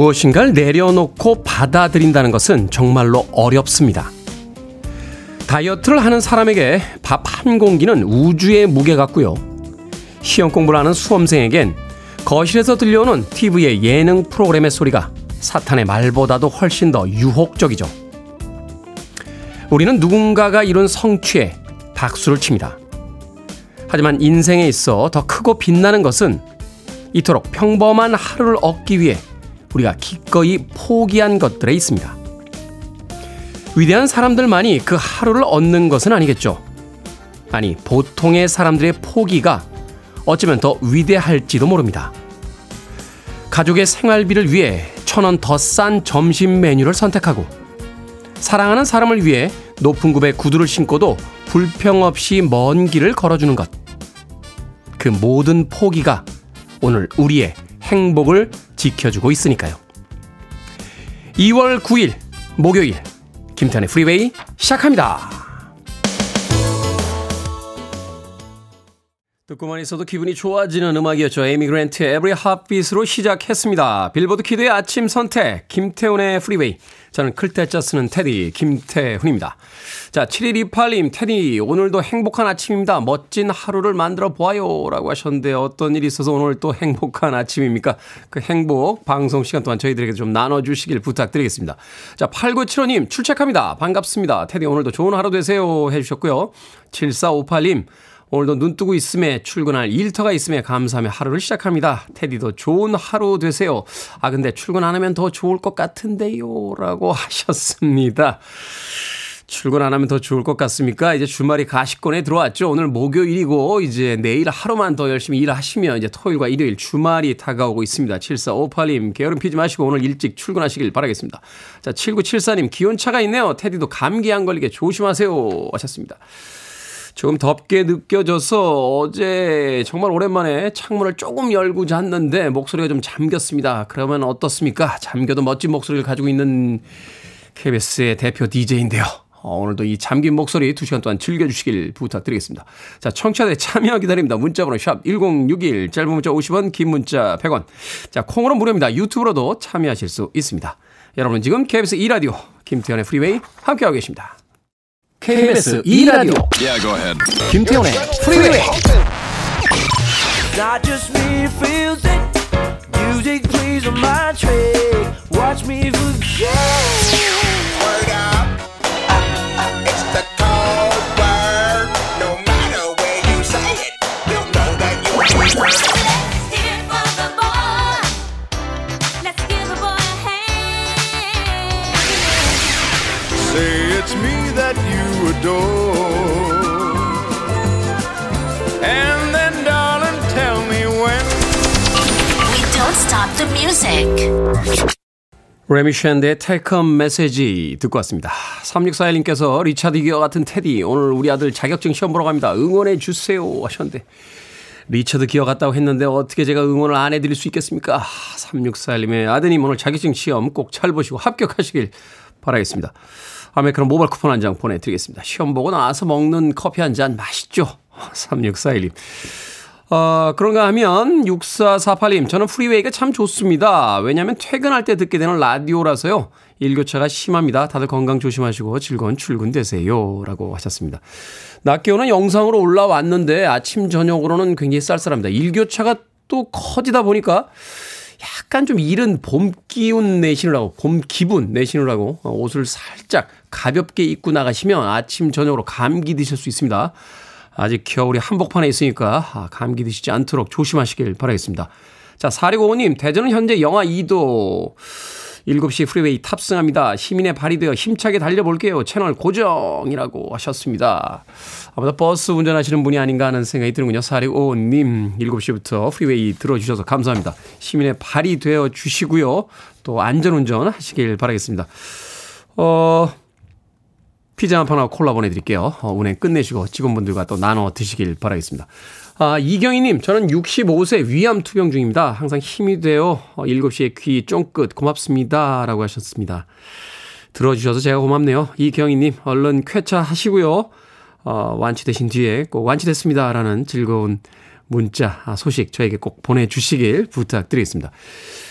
무엇인가를 내려놓고 받아들인다는 것은 정말로 어렵습니다. 다이어트를 하는 사람에게 밥 한 공기는 우주의 무게 같고요. 시험 공부를 하는 수험생에겐 거실에서 들려오는 TV의 예능 프로그램의 소리가 사탄의 말보다도 훨씬 더 유혹적이죠. 우리는 누군가가 이룬 성취에 박수를 칩니다. 하지만 인생에 있어 더 크고 빛나는 것은 이토록 평범한 하루를 얻기 위해 우리가 기꺼이 포기한 것들에 있습니다. 위대한 사람들만이 그 하루를 얻는 것은 아니겠죠. 아니, 보통의 사람들의 포기가 어쩌면 더 위대할지도 모릅니다. 가족의 생활비를 위해 천 원 더 싼 점심 메뉴를 선택하고 사랑하는 사람을 위해 높은 굽에 구두를 신고도 불평 없이 먼 길을 걸어주는 것. 그 모든 포기가 오늘 우리의 행복을 지켜주고 있으니까요. 2월 9일 목요일 김태훈의 프리웨이 시작합니다. 듣고만 있어도 기분이 좋아지는 음악이었죠. 에이미 그랜트의 Every Heartbeat으로 시작했습니다. 빌보드 키드의 아침 선택, 김태훈의 프리웨이. 저는 클 때 짜 쓰는 테디, 김태훈입니다. 자, 7128님, 테디, 오늘도 행복한 아침입니다. 멋진 하루를 만들어 보아요. 라고 하셨는데, 어떤 일이 있어서 오늘 또 행복한 아침입니까? 그 행복, 방송 시간 동안 저희들에게 좀 나눠주시길 부탁드리겠습니다. 자, 8975님, 출첵합니다. 반갑습니다. 테디, 오늘도 좋은 하루 되세요. 해주셨고요. 7458님, 오늘도 눈 뜨고 있음에 출근할 일터가 있음에 감사하며 하루를 시작합니다. 테디도 좋은 하루 되세요. 아, 근데 출근 안 하면 더 좋을 것 같은데요. 라고 하셨습니다. 출근 안 하면 더 좋을 것 같습니까? 이제 주말이 가시권에 들어왔죠. 오늘 목요일이고 이제 내일 하루만 더 열심히 일하시면 이제 토요일과 일요일 주말이 다가오고 있습니다. 7458님 게으름 피지 마시고 오늘 일찍 출근하시길 바라겠습니다. 자 7974님 기온차가 있네요. 테디도 감기 안 걸리게 조심하세요 하셨습니다. 조금 덥게 느껴져서 어제 정말 오랜만에 창문을 조금 열고 잤는데 목소리가 좀 잠겼습니다. 그러면 어떻습니까? 잠겨도 멋진 목소리를 가지고 있는 KBS의 대표 DJ인데요. 어, 오늘도 이 잠긴 목소리 2시간 동안 즐겨주시길 부탁드리겠습니다. 자, 청취자들 참여 기다립니다. 문자번호 샵 1061, 짧은 문자 50원, 긴 문자 100원. 자, 콩으로 무료입니다. 유튜브로도 참여하실 수 있습니다. 여러분 지금 KBS 2라디오 김태훈의 프리웨이 함께하고 계십니다. KBS 2라디오 yeah, 김태훈의 프리웨이 Not just me feels it Music plays on my track Watch me forget Word up It's the cold word No matter where you say it You know that you Say it's me that you adore. And then, darling, tell me when. We don't stop the music. 레미 쉔드의 Take a Message 듣고 왔습니다. 3641님께서 리차드 기어 같은 테디 오늘 우리 아들 자격증 시험 보러 갑니다. 응원해 주세요 하셨는데 리차드 기어 같다고 했는데 어떻게 제가 응원을 안 해드릴 수 있겠습니까? 3641님의 아드님 오늘 자격증 시험 꼭 잘 보시고 합격하시길 바라겠습니다. 아메리카노 모바일 쿠폰 한 장 보내드리겠습니다. 시험 보고 나서 먹는 커피 한 잔 맛있죠? 3641님. 어, 그런가 하면 6448님, 저는 프리웨이가 참 좋습니다. 왜냐하면 퇴근할 때 듣게 되는 라디오라서요. 일교차가 심합니다. 다들 건강 조심하시고 즐거운 출근 되세요. 라고 하셨습니다. 낮 기온은 영상으로 올라왔는데 아침, 저녁으로는 굉장히 쌀쌀합니다. 일교차가 또 커지다 보니까 약간 좀 이른 봄 기운 내시느라고, 봄 기분 내시느라고 어, 옷을 살짝 가볍게 입고 나가시면 아침, 저녁으로 감기 드실 수 있습니다. 아직 겨울이 한복판에 있으니까 아, 감기 드시지 않도록 조심하시길 바라겠습니다. 자, 4655님, 대전은 현재 영하 2도. 7시 프리웨이 탑승합니다. 시민의 발이 되어 힘차게 달려볼게요. 채널 고정이라고 하셨습니다. 아마도 버스 운전하시는 분이 아닌가 하는 생각이 드는군요. 4655님, 7시부터 프리웨이 들어주셔서 감사합니다. 시민의 발이 되어 주시고요. 또 안전운전 하시길 바라겠습니다. 어, 피자 한 판하고 콜라 보내드릴게요. 어, 운행 끝내시고 직원분들과 또 나눠 드시길 바라겠습니다. 아, 이경희님, 저는 65세 위암 투병 중입니다. 항상 힘이 되어 7시에 귀 쫑긋 고맙습니다. 라고 하셨습니다. 들어주셔서 제가 고맙네요. 이경희님, 얼른 쾌차 하시고요. 어, 완치되신 뒤에 꼭 완치됐습니다. 라는 즐거운 문자 아, 소식 저에게 꼭 보내주시길 부탁드리겠습니다.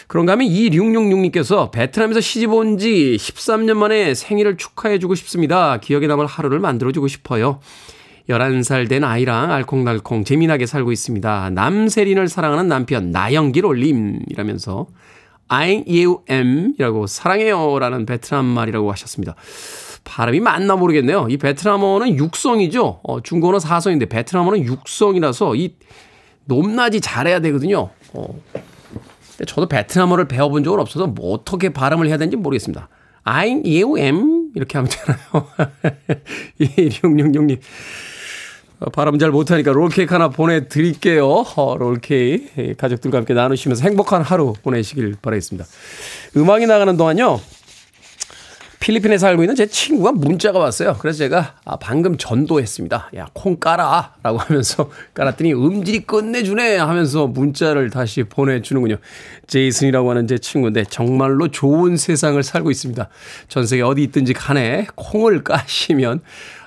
그런가 하면 2666님께서 베트남에서 시집 온 지 13년 만에 생일을 축하해주고 싶습니다. 기억에 남을 하루를 만들어주고 싶어요. 11살 된 아이랑 알콩달콩 재미나게 살고 있습니다. 남세린을 사랑하는 남편 나영길 올림이라면서 I you am이라고 사랑해요 라는 베트남 말이라고 하셨습니다. 발음이 맞나 모르겠네요. 이 베트남어는 육성이죠. 어, 중국어는 사성인데 베트남어는 육성이라서 이 높낮이 잘해야 되거든요. 어. 근데 저도 베트남어를 배워본 적은 없어서 뭐 어떻게 발음을 해야 되는지 모르겠습니다. I, you, am 이렇게 하면 되나요? 1666님 어, 발음 잘 못하니까 롤케이크 하나 보내드릴게요. 어, 롤케이크 가족들과 함께 나누시면서 행복한 하루 보내시길 바라겠습니다. 음악이 나가는 동안요. 필리핀에 살고 있는 제 친구가 문자가 왔어요. 그래서 제가 아, 방금 전도했습니다. 야, 콩 깔아. 라고 하면서 깔았더니 음질이 끝내주네 하면서 문자를 다시 보내주는군요. 제이슨이라고 하는 제 친구인데 정말로 좋은 세상을 살고 있습니다. 전 세계 어디 있든지 간에 콩을 까시면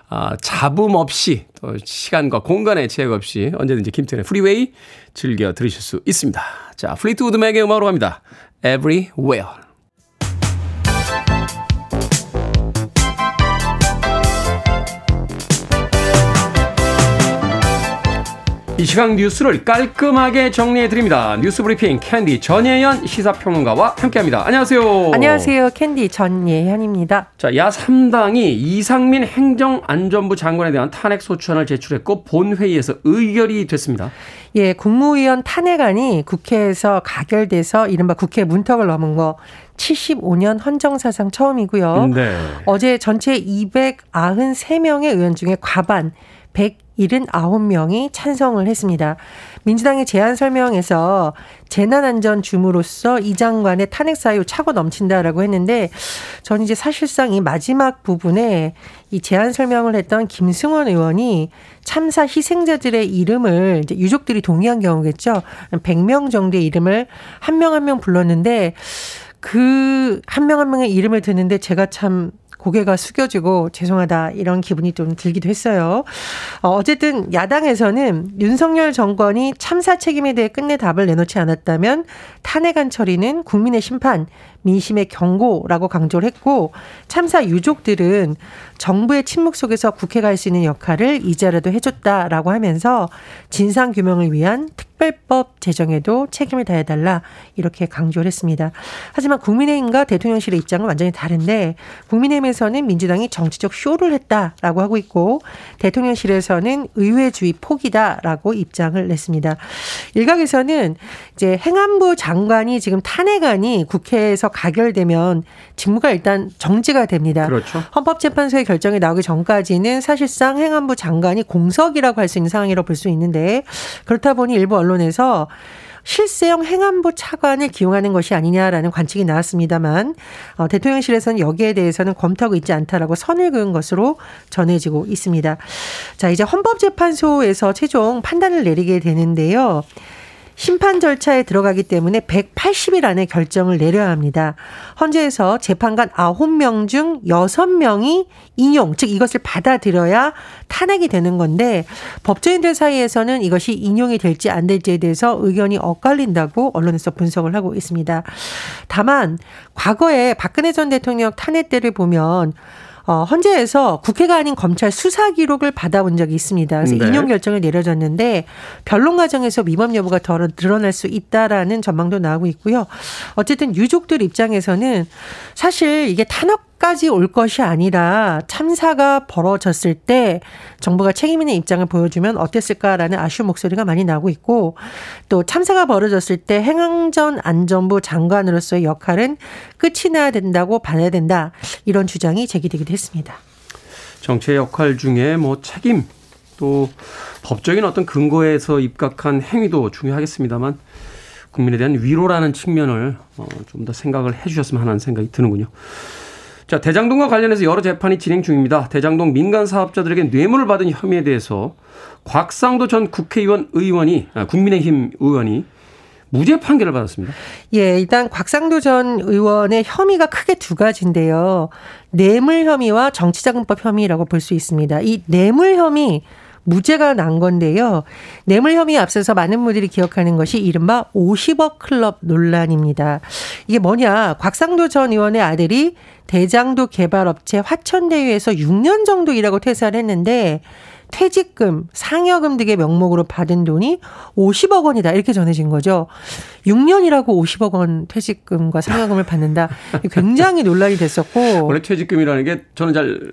아, 잡음 없이 또 시간과 공간의 제약 없이 언제든지 김태훈의 프리웨이 즐겨 들으실 수 있습니다. 자, 플리트우드 맥의 음악으로 갑니다. Everywhere. 이 시각 뉴스를 깔끔하게 정리해 드립니다. 뉴스 브리핑 캔디 전예현 시사평론가와 함께합니다. 안녕하세요. 안녕하세요. 캔디 전예현입니다. 자, 야 3당이 이상민 행정안전부 장관에 대한 탄핵 소추안을 제출했고 본회의에서 의결이 됐습니다. 예, 국무위원 탄핵안이 국회에서 가결돼서 이른바 국회 문턱을 넘은 거 75년 헌정사상 처음이고요. 네. 어제 전체 293명의 의원 중에 과반 179명이 찬성을 했습니다. 민주당의 제안 설명에서 재난안전 주무로서 이 장관의 탄핵 사유 차고 넘친다라고 했는데 전 이제 사실상 이 마지막 부분에 이 제안 설명을 했던 김승원 의원이 참사 희생자들의 이름을 이제 유족들이 동의한 경우겠죠. 100명 정도의 이름을 한 명 한명 불렀는데 그 한 명 한 명의 이름을 듣는데 제가 참 고개가 숙여지고 죄송하다 이런 기분이 좀 들기도 했어요. 어, 어쨌든 야당에서는 윤석열 정권이 참사 책임에 대해 끝내 답을 내놓지 않았다면 탄핵안 처리는 국민의 심판, 민심의 경고라고 강조를 했고 참사 유족들은 정부의 침묵 속에서 국회가 할 수 있는 역할을 이제라도 해줬다라고 하면서 진상 규명을 위한 특별법 제정에도 책임을 다해달라 이렇게 강조를 했습니다. 하지만 국민의힘과 대통령실의 입장은 완전히 다른데 국민의힘에서는 민주당이 정치적 쇼를 했다라고 하고 있고 대통령실에서는 의회주의 포기다라고 입장을 냈습니다. 일각에서는 이제 행안부 장관이 지금 탄핵안이 국회에서 가결되면 직무가 일단 정지가 됩니다. 그렇죠. 헌법재판소의 결정이 나오기 전까지는 사실상 행안부 장관이 공석이라고 할 수 있는 상황이라고 볼 수 있는데 그렇다 보니 일부 언론에서 실세형 행안부 차관을 기용하는 것이 아니냐라는 관측이 나왔습니다만 어, 대통령실에서는 여기에 대해서는 검토하고 있지 않다라고 선을 그은 것으로 전해지고 있습니다. 자 이제 헌법재판소에서 최종 판단을 내리게 되는데요. 심판 절차에 들어가기 때문에 180일 안에 결정을 내려야 합니다. 헌재에서 재판관 9명 중 6명이 인용, 즉 이것을 받아들여야 탄핵이 되는 건데 법조인들 사이에서는 이것이 인용이 될지 안 될지에 대해서 의견이 엇갈린다고 언론에서 분석을 하고 있습니다. 다만 과거에 박근혜 전 대통령 탄핵 때를 보면 어, 헌재에서 국회가 아닌 검찰 수사 기록을 받아본 적이 있습니다. 그래서 네. 인용 결정을 내려졌는데 변론 과정에서 위법 여부가 더 드러날 수 있다라는 전망도 나오고 있고요. 어쨌든 유족들 입장에서는 사실 이게 탄핵 까지 올 것이 아니라 참사가 벌어졌을 때 정부가 책임 있는 입장을 보여주면 어땠을까라는 아쉬운 목소리가 많이 나고 있고 또 참사가 벌어졌을 때 행안전 안전부 장관으로서의 역할은 끝이 나야 된다고 봐야 된다 이런 주장이 제기되기도 했습니다. 정치의 역할 중에 뭐 책임 또 법적인 어떤 근거에서 입각한 행위도 중요하겠습니다만 국민에 대한 위로라는 측면을 어, 좀더 생각을 해주셨으면 하는 생각이 드는군요. 자, 대장동과 관련해서 여러 재판이 진행 중입니다. 대장동 민간 사업자들에게 뇌물을 받은 혐의에 대해서 곽상도 전 국회의원 의원이 아, 국민의힘 의원이 무죄 판결을 받았습니다. 예, 일단 곽상도 전 의원의 혐의가 크게 두 가지인데요. 뇌물 혐의와 정치자금법 혐의라고 볼 수 있습니다. 이 뇌물 혐의 무죄가 난 건데요. 뇌물 혐의 앞서서 많은 분들이 기억하는 것이 이른바 50억 클럽 논란입니다. 이게 뭐냐? 곽상도 전 의원의 아들이 대장도 개발업체 화천대유에서 6년 정도 일하고 퇴사를 했는데 퇴직금, 상여금 등의 명목으로 받은 돈이 50억 원이다. 이렇게 전해진 거죠. 6년이라고 50억 원 퇴직금과 상여금을 받는다. 굉장히 논란이 됐었고. 원래 퇴직금이라는 게 저는 잘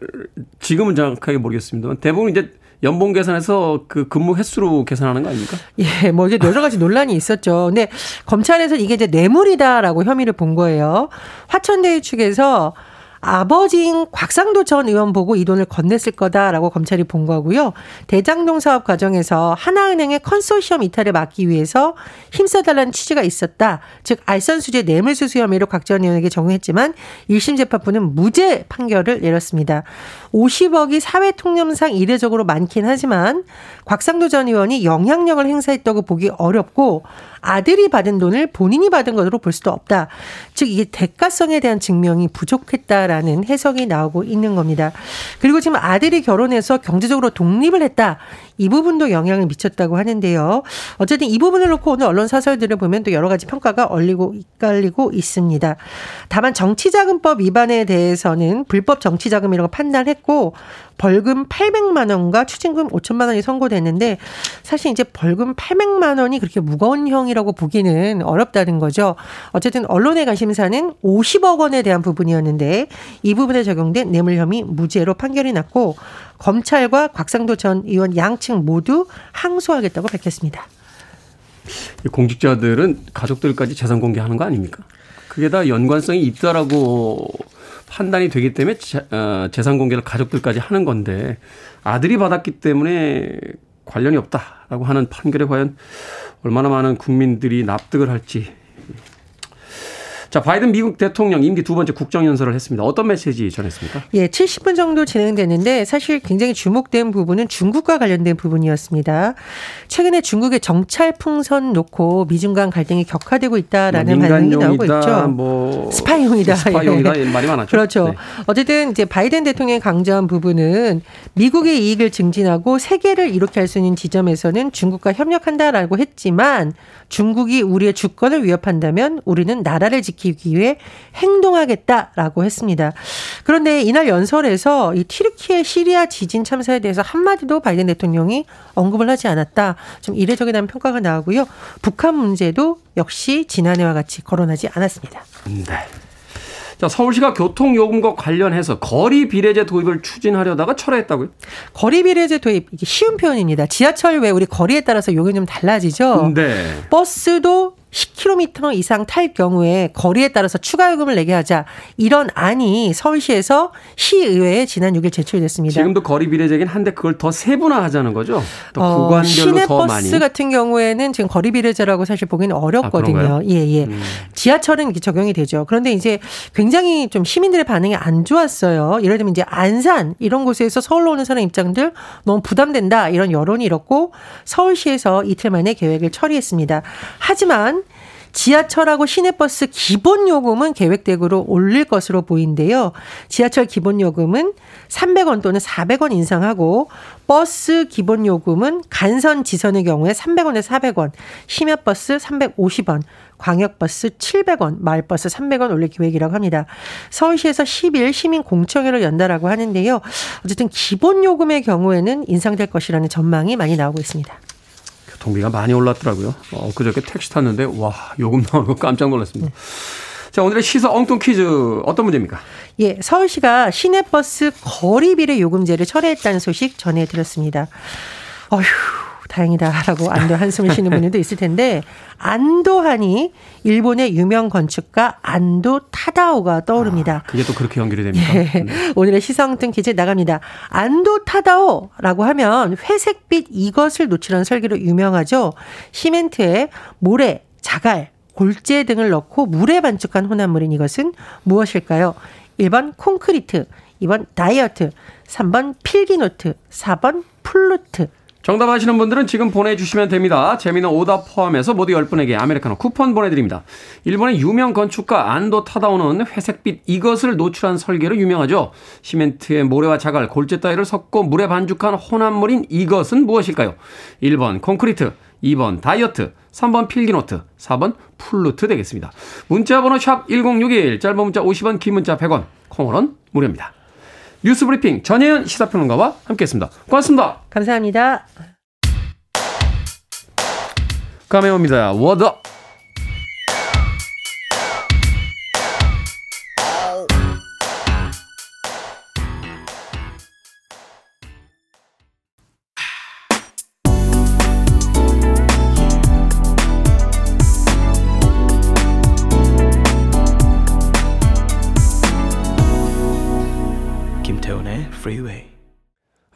지금은 정확하게 모르겠습니다만 대부분 이제 연봉 계산해서 그 근무 횟수로 계산하는 거 아닙니까? 예, 뭐 이제 여러 가지 논란이 있었죠. 근데 검찰에서 이게 이제 뇌물이다라고 혐의를 본 거예요. 화천대유 측에서 아버지인 곽상도 전 의원 보고 이 돈을 건넸을 거다라고 검찰이 본 거고요. 대장동 사업 과정에서 하나은행의 컨소시엄 이탈을 막기 위해서 힘써달라는 취지가 있었다. 즉 알선수재 뇌물수수 혐의로 곽 전 의원에게 적용했지만 1심 재판부는 무죄 판결을 내렸습니다. 50억이 사회 통념상 이례적으로 많긴 하지만 곽상도 전 의원이 영향력을 행사했다고 보기 어렵고 아들이 받은 돈을 본인이 받은 것으로 볼 수도 없다. 즉 이게 대가성에 대한 증명이 부족했다라는 해석이 나오고 있는 겁니다. 그리고 지금 아들이 결혼해서 경제적으로 독립을 했다. 이 부분도 영향을 미쳤다고 하는데요. 어쨌든 이 부분을 놓고 오늘 언론 사설들을 보면 또 여러 가지 평가가 얼리고 엇갈리고 있습니다. 다만 정치자금법 위반에 대해서는 불법 정치자금이라고 판단했고 벌금 800만 원과 추징금 5천만 원이 선고됐는데 사실 이제 벌금 800만 원이 그렇게 무거운 형이라고 보기는 어렵다는 거죠. 어쨌든 언론의 관심사는 50억 원에 대한 부분이었는데 이 부분에 적용된 뇌물 혐의 무죄로 판결이 났고 검찰과 곽상도 전 의원 양측 모두 항소하겠다고 밝혔습니다. 공직자들은 가족들까지 재산 공개하는 거 아닙니까? 그게 다 연관성이 있다라고 판단이 되기 때문에 어, 재산 공개를 가족들까지 하는 건데 아들이 받았기 때문에 관련이 없다라고 하는 판결에 과연 얼마나 많은 국민들이 납득을 할지 자, 바이든 미국 대통령 임기 두 번째 국정연설을 했습니다. 어떤 메시지 전했습니까? 예, 70분 정도 진행되는데 사실 굉장히 주목된 부분은 중국과 관련된 부분이었습니다. 최근에 중국의 정찰 풍선 놓고 미중 간 갈등이 격화되고 있다라는 뭐 반응이 나오고 있죠. 뭐 스파이용이다. 스파이용이다. 예. 말이 많았죠. 그렇죠. 네. 어쨌든 이제 바이든 대통령이 강조한 부분은 미국의 이익을 증진하고 세계를 이렇게 할 수 있는 지점에서는 중국과 협력한다라고 했지만 중국이 우리의 주권을 위협한다면 우리는 나라를 지키 기 위해 행동하겠다라고 했습니다. 그런데 이날 연설에서 이 티르키의 시리아 지진 참사에 대해서 한마디도 바이든 대통령이 언급을 하지 않았다. 좀 이례적이라는 평가가 나오고요. 북한 문제도 역시 지난해와 같이 거론하지 않았습니다. 네. 자, 서울시가 교통요금과 관련해서 거리 비례제 도입을 추진하려다가 철회했다고요? 거리 비례제 도입 이게 쉬운 표현입니다. 지하철 왜 우리 거리에 따라서 요금이 좀 달라지죠? 네. 버스도 10km 이상 탈 경우에 거리에 따라서 추가 요금을 내게 하자 이런 안이 서울시에서 시의회에 지난 6일 제출됐습니다. 지금도 거리 비례제긴 한데 그걸 더 세분화하자는 거죠. 또 어, 구간별로 시내 더 버스 같은 경우에는 지금 거리 비례제라고 사실 보기는 어렵거든요. 아, 예, 예. 음. 지하철은 적용이 되죠. 그런데 이제 굉장히 좀 시민들의 반응이 안 좋았어요. 예를 들면 이제 안산 이런 곳에서 서울로 오는 사람 입장들 너무 부담된다 이런 여론이 일었고 서울시에서 이틀 만에 계획을 처리했습니다. 하지만 지하철하고 시내버스 기본 요금은 계획대로 올릴 것으로 보인데요. 지하철 기본 요금은 300원 또는 400원 인상하고 버스 기본 요금은 간선 지선의 경우에 300원에서 400원, 심야버스 350원, 광역버스 700원, 마을버스 300원 올릴 계획이라고 합니다. 서울시에서 10일 시민 공청회를 연다라고 하는데요. 어쨌든 기본 요금의 경우에는 인상될 것이라는 전망이 많이 나오고 있습니다. 교통비가 많이 올랐더라고요. 어, 그저께 택시 탔는데 와 요금 나오는 거 깜짝 놀랐습니다. 네. 자 오늘의 시사 엉뚱 퀴즈 어떤 문제입니까? 예, 서울시가 시내버스 거리비례 요금제를 철회했다는 소식 전해드렸습니다. 어휴. 다행이다라고 안도 한숨을 쉬는 분들도 있을 텐데 안도하니 일본의 유명 건축가 안도 타다오가 떠오릅니다. 아, 그게 또 그렇게 연결이 됩니까? 예. 네. 오늘의 시성등 퀴즈 나갑니다. 안도 타다오라고 하면 회색빛 이것을 노출한 설계로 유명하죠. 시멘트에 모래, 자갈, 골재 등을 넣고 물에 반죽한 혼합물인 이것은 무엇일까요? 1번 콘크리트, 2번 다이어트, 3번 필기노트, 4번 플루트. 정답 아시는 분들은 지금 보내주시면 됩니다. 재밌는 오답 포함해서 모두 10분에게 아메리카노 쿠폰 보내드립니다. 일본의 유명 건축가 안도 타다오는 회색빛 이것을 노출한 설계로 유명하죠. 시멘트에 모래와 자갈, 골재 따위를 섞고 물에 반죽한 혼합물인 이것은 무엇일까요? 1번 콘크리트, 2번 다이어트, 3번 필기노트, 4번 플루트 되겠습니다. 문자 번호 샵 1061, 짧은 문자 50원, 긴 문자 100원, 콩으로는 무료입니다. 뉴스 브리핑 전혜연 시사평론가와 함께했습니다. 고맙습니다. 감사합니다. 까메오입니다. Freeway.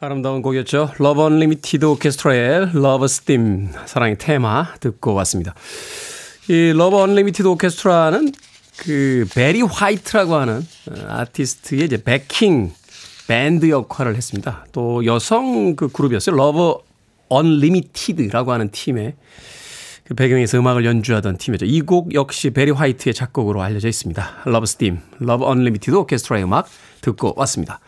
아름다운 곡이었죠. 러브 언리미티드 오케스트라의 Love's Theme 사랑의 테마 듣고 왔습니다. 이 러브 언리미티드 오케스트라는 그 베리 화이트라고 하는 어, 아티스트의 이제 backing 밴드 역할을 했습니다. 또 여성 그 그룹이었어요. 러브 언리미티드라고 하는 팀의 그 배경에서 음악을 연주하던 팀이죠. 이 곡 역시 베리 화이트의 작곡으로 알려져 있습니다. Love's Theme, 러브 언리미티드 오케스트라의 음악 듣고 왔습니다.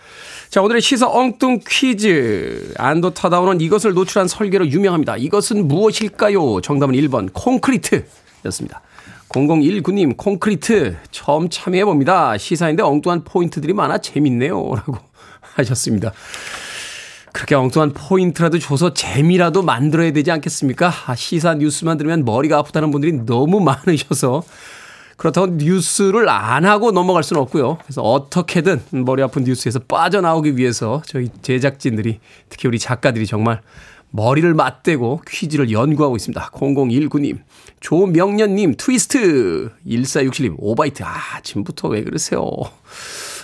자, 오늘의 시사 엉뚱 퀴즈. 안도 타다오는 이것을 노출한 설계로 유명합니다. 이것은 무엇일까요? 정답은 1번 콘크리트 였습니다. 0019님, 콘크리트 처음 참여해 봅니다. 시사인데 엉뚱한 포인트들이 많아 재밌네요. 라고 하셨습니다. 그렇게 엉뚱한 포인트라도 줘서 재미라도 만들어야 되지 않겠습니까? 아, 시사 뉴스만 들으면 머리가 아프다는 분들이 너무 많으셔서 그렇다고 뉴스를 안 하고 넘어갈 수는 없고요. 그래서 어떻게든 머리 아픈 뉴스에서 빠져나오기 위해서 저희 제작진들이 특히 우리 작가들이 정말 머리를 맞대고 퀴즈를 연구하고 있습니다. 0019님, 조명년님, 트위스트, 1467님, 오바이트. 아, 지금부터 왜 그러세요?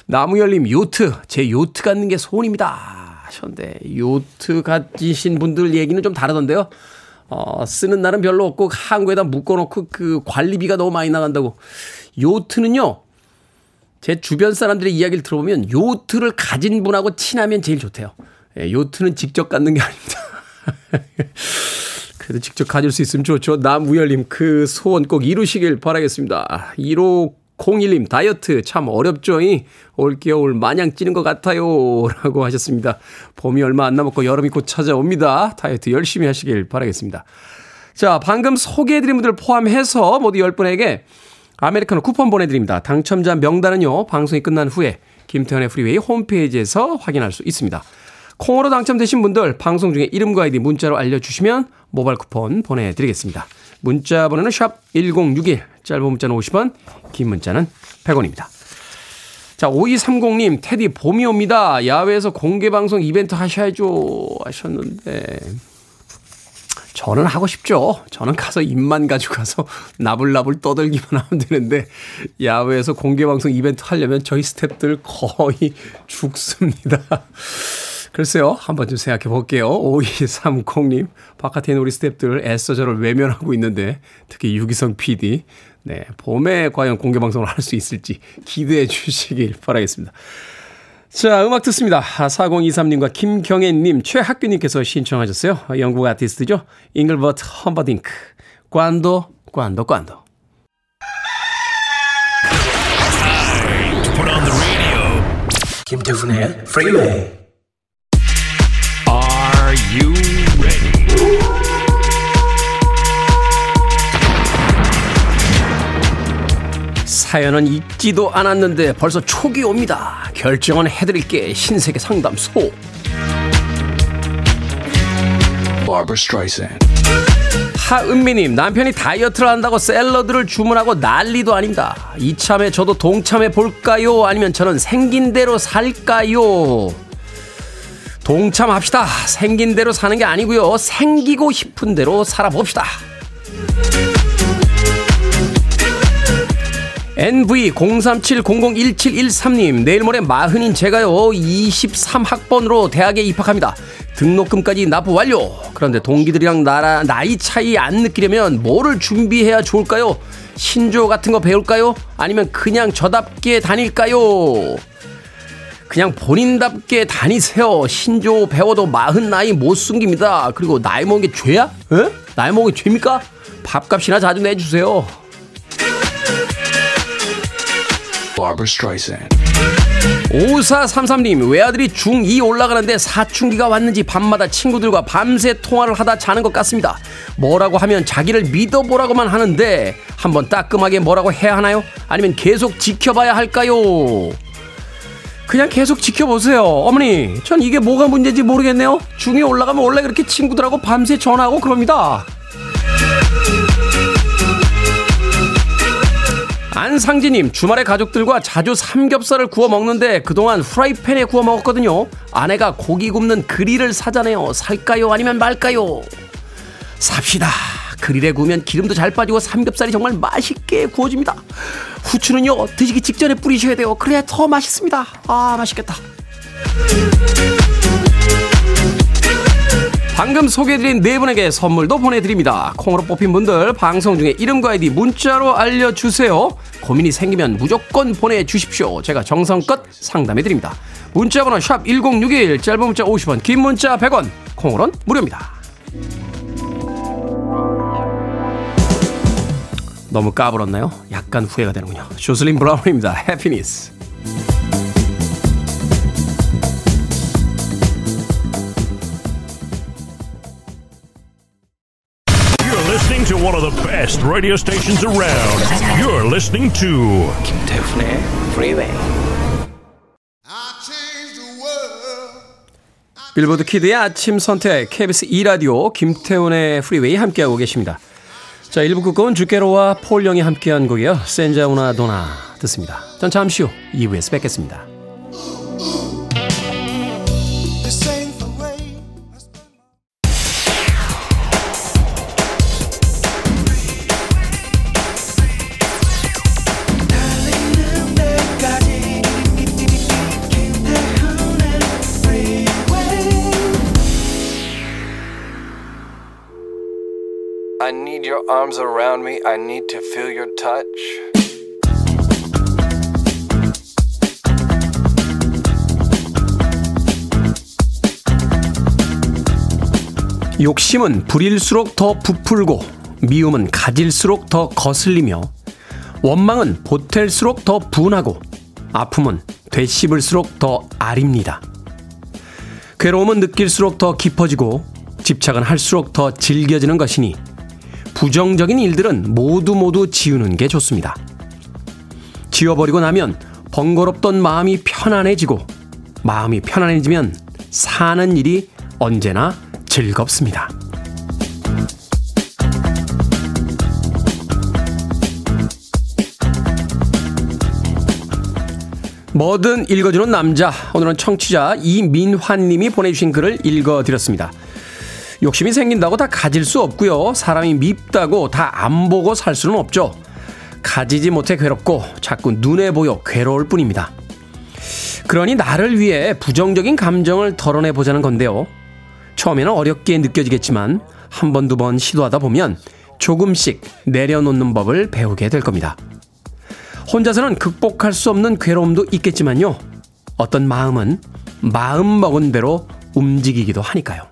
나무열님, 요트. 제 요트 갖는 게 소원입니다. 하셨는데, 요트 가지신 분들 얘기는 좀 다르던데요. 어, 쓰는 날은 별로 없고 항구에다 묶어놓고 그 관리비가 너무 많이 나간다고. 요트는요, 제 주변 사람들의 이야기를 들어보면 요트를 가진 분하고 친하면 제일 좋대요. 예, 요트는 직접 갖는 게 아닙니다. 그래도 직접 가질 수 있으면 좋죠. 남우열님 그 소원 꼭 이루시길 바라겠습니다. 1호 01님, 다이어트 참 어렵죠? 올겨울 마냥 찌는 것 같아요. 라고 하셨습니다. 봄이 얼마 안 남았고 여름이 곧 찾아옵니다. 다이어트 열심히 하시길 바라겠습니다. 자, 방금 소개해드린 분들 포함해서 모두 10분에게 아메리카노 쿠폰 보내드립니다. 당첨자 명단은요, 방송이 끝난 후에 김태훈의 프리웨이 홈페이지에서 확인할 수 있습니다. 콩으로 당첨되신 분들 방송 중에 이름과 아이디 문자로 알려주시면 모바일 쿠폰 보내드리겠습니다. 문자 번호는 샵 1061, 짧은 문자는 50원, 긴 문자는 100원입니다. 자, 5230님, 테디 봄이 옵니다. 야외에서 공개방송 이벤트 하셔야죠. 하셨는데. 저는 하고 싶죠. 저는 가서 입만 가지고 가서 나불나불 떠들기만 하면 되는데, 야외에서 공개방송 이벤트 하려면 저희 스탭들 거의 죽습니다. 글쎄요. 한번 좀 생각해 볼게요. 5230님. 바깥에 있는 우리 스탭들 애써 저를 외면하고 있는데, 특히 유기성 PD. 네. 봄에 과연 공개방송을 할 수 있을지 기대해 주시길 바라겠습니다. 자, 음악 듣습니다. 4023님과 김경애님, 최학규님께서 신청하셨어요. 영국 아티스트죠. 잉글버트 험버딩크. Quando, Quando, Quando. 김태훈의 프리웨이 you ready? 사연은 읽지도 않았는데 벌써 촉이 옵니다. 결정은 해드릴게 신세계 상담소. 하은미님 남편이 다이어트를 한다고 샐러드를 주문하고 난리도 아닙니다. 이참에 저도 동참해 볼까요? 아니면 저는 생긴 대로 살까요? 동참합시다. 생긴 대로 사는 게 아니고요. 생기고 싶은 대로 살아봅시다. NV037001713님, 내일 모레 마흔인 제가요, 23학번으로 대학에 입학합니다. 등록금까지 납부 완료. 그런데 동기들이랑 나라, 나이 차이 안 느끼려면 뭐를 준비해야 좋을까요? 신조 같은 거 배울까요? 아니면 그냥 저답게 다닐까요? 그냥 본인답게 다니세요. 신조 배워도 마흔 나이 못 숨깁니다. 그리고 나이 먹은 게 죄야? 에? 나이 먹은 게 죄입니까? 밥값이나 자주 내주세요. 5433님, 외아들이 중2 올라가는데 사춘기가 왔는지 밤마다 친구들과 밤새 통화를 하다 자는 것 같습니다. 뭐라고 하면 자기를 믿어보라고만 하는데 한번 따끔하게 뭐라고 해야 하나요? 아니면 계속 지켜봐야 할까요? 그냥 계속 지켜보세요. 어머니, 전 이게 뭐가 문제인지 모르겠네요. 중2 올라가면 원래 그렇게 친구들하고 밤새 전화하고 그럽니다. 안상진님, 주말에 가족들과 자주 삼겹살을 구워 먹는데 그동안 후라이팬에 구워 먹었거든요. 아내가 고기 굽는 그릴을 사자네요. 살까요? 아니면 말까요? 삽시다. 그릴에 구우면 기름도 잘 빠지고 삼겹살이 정말 맛있게 구워집니다. 후추는요, 드시기 직전에 뿌리셔야 돼요. 그래야 더 맛있습니다. 아, 맛있겠다. 방금 소개해드린 네 분에게 선물도 보내드립니다. 콩으로 뽑힌 분들 방송 중에 이름과 아이디 문자로 알려주세요. 고민이 생기면 무조건 보내주십시오. 제가 정성껏 상담해드립니다. 문자번호 샵 1061, 짧은 문자 50원, 긴 문자 100원, 콩으로는 무료입니다. 너무 까불었나요? 약간 후회가 되는군요. 조슬린 브라운입니다. 해피니스. to one of the best radio stations around. You're listening to 김태훈의 Freeway. 빌보드 키드의 아침 선택 KBS 2 라디오 김태훈의 프리웨이 함께하고 계십니다. 자, 1부 끝곡은 주케로와 폴 영이 함께한 곡이요. Senza Una Donna 듣습니다. 전 잠시 후 2부에서 뵙겠습니다. Arms around me. I need to feel your touch. 욕심은 부릴수록 더 부풀고 미움은 가질수록 더 거슬리며 원망은 보탤수록 더 분하고 아픔은 되씹을수록 더 아립니다. 괴로움은 느낄수록 더 깊어지고 집착은 할수록 더 질겨지는 것이니 부정적인 일들은 모두 모두 지우는 게 좋습니다. 지워버리고 나면 번거롭던 마음이 편안해지고 마음이 편안해지면 사는 일이 언제나 즐겁습니다. 뭐든 읽어주는 남자. 오늘은 청취자 이민환 님이 보내주신 글을 읽어드렸습니다. 욕심이 생긴다고 다 가질 수 없고요. 사람이 밉다고 다 안 보고 살 수는 없죠. 가지지 못해 괴롭고 자꾸 눈에 보여 괴로울 뿐입니다. 그러니 나를 위해 부정적인 감정을 덜어내 보자는 건데요. 처음에는 어렵게 느껴지겠지만 한 번, 두 번 시도하다 보면 조금씩 내려놓는 법을 배우게 될 겁니다. 혼자서는 극복할 수 없는 괴로움도 있겠지만요. 어떤 마음은 마음 먹은 대로 움직이기도 하니까요.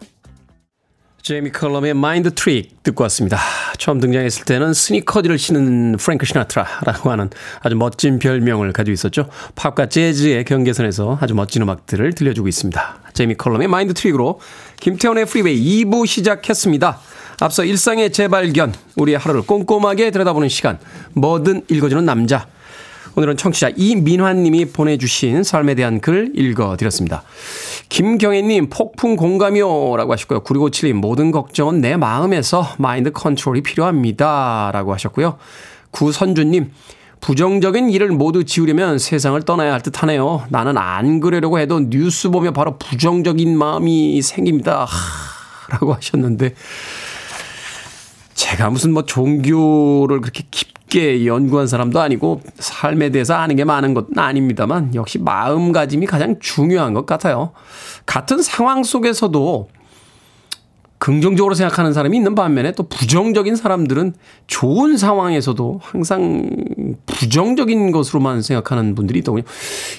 제이미 컬럼의 Mind Trick 듣고 왔습니다. 처음 등장했을 때는 스니커즈를 신은 프랭크 시나트라라고 하는 아주 멋진 별명을 가지고 있었죠. 팝과 재즈의 경계선에서 아주 멋진 음악들을 들려주고 있습니다. 제이미 컬럼의 Mind Trick으로 김태훈의 프리웨이 2부 시작했습니다. 앞서 일상의 재발견, 우리의 하루를 꼼꼼하게 들여다보는 시간, 뭐든 읽어주는 남자. 오늘은 청취자 이민환님이 보내주신 삶에 대한 글 읽어드렸습니다. 김경애님, 폭풍 공감이요. 라고 하셨고요. 9657님, 모든 걱정은 내 마음에서 마인드 컨트롤이 필요합니다. 라고 하셨고요. 구선주님, 부정적인 일을 모두 지우려면 세상을 떠나야 할 듯 하네요. 나는 안 그러려고 해도 뉴스 보면 바로 부정적인 마음이 생깁니다. 하, 라고 하셨는데, 제가 무슨 뭐 종교를 그렇게 깊 게 연구한 사람도 아니고 삶에 대해서 아는 게 많은 것은 아닙니다만 역시 마음가짐이 가장 중요한 것 같아요. 같은 상황 속에서도 긍정적으로 생각하는 사람이 있는 반면에 또 부정적인 사람들은 좋은 상황에서도 항상 부정적인 것으로만 생각하는 분들이 있더군요.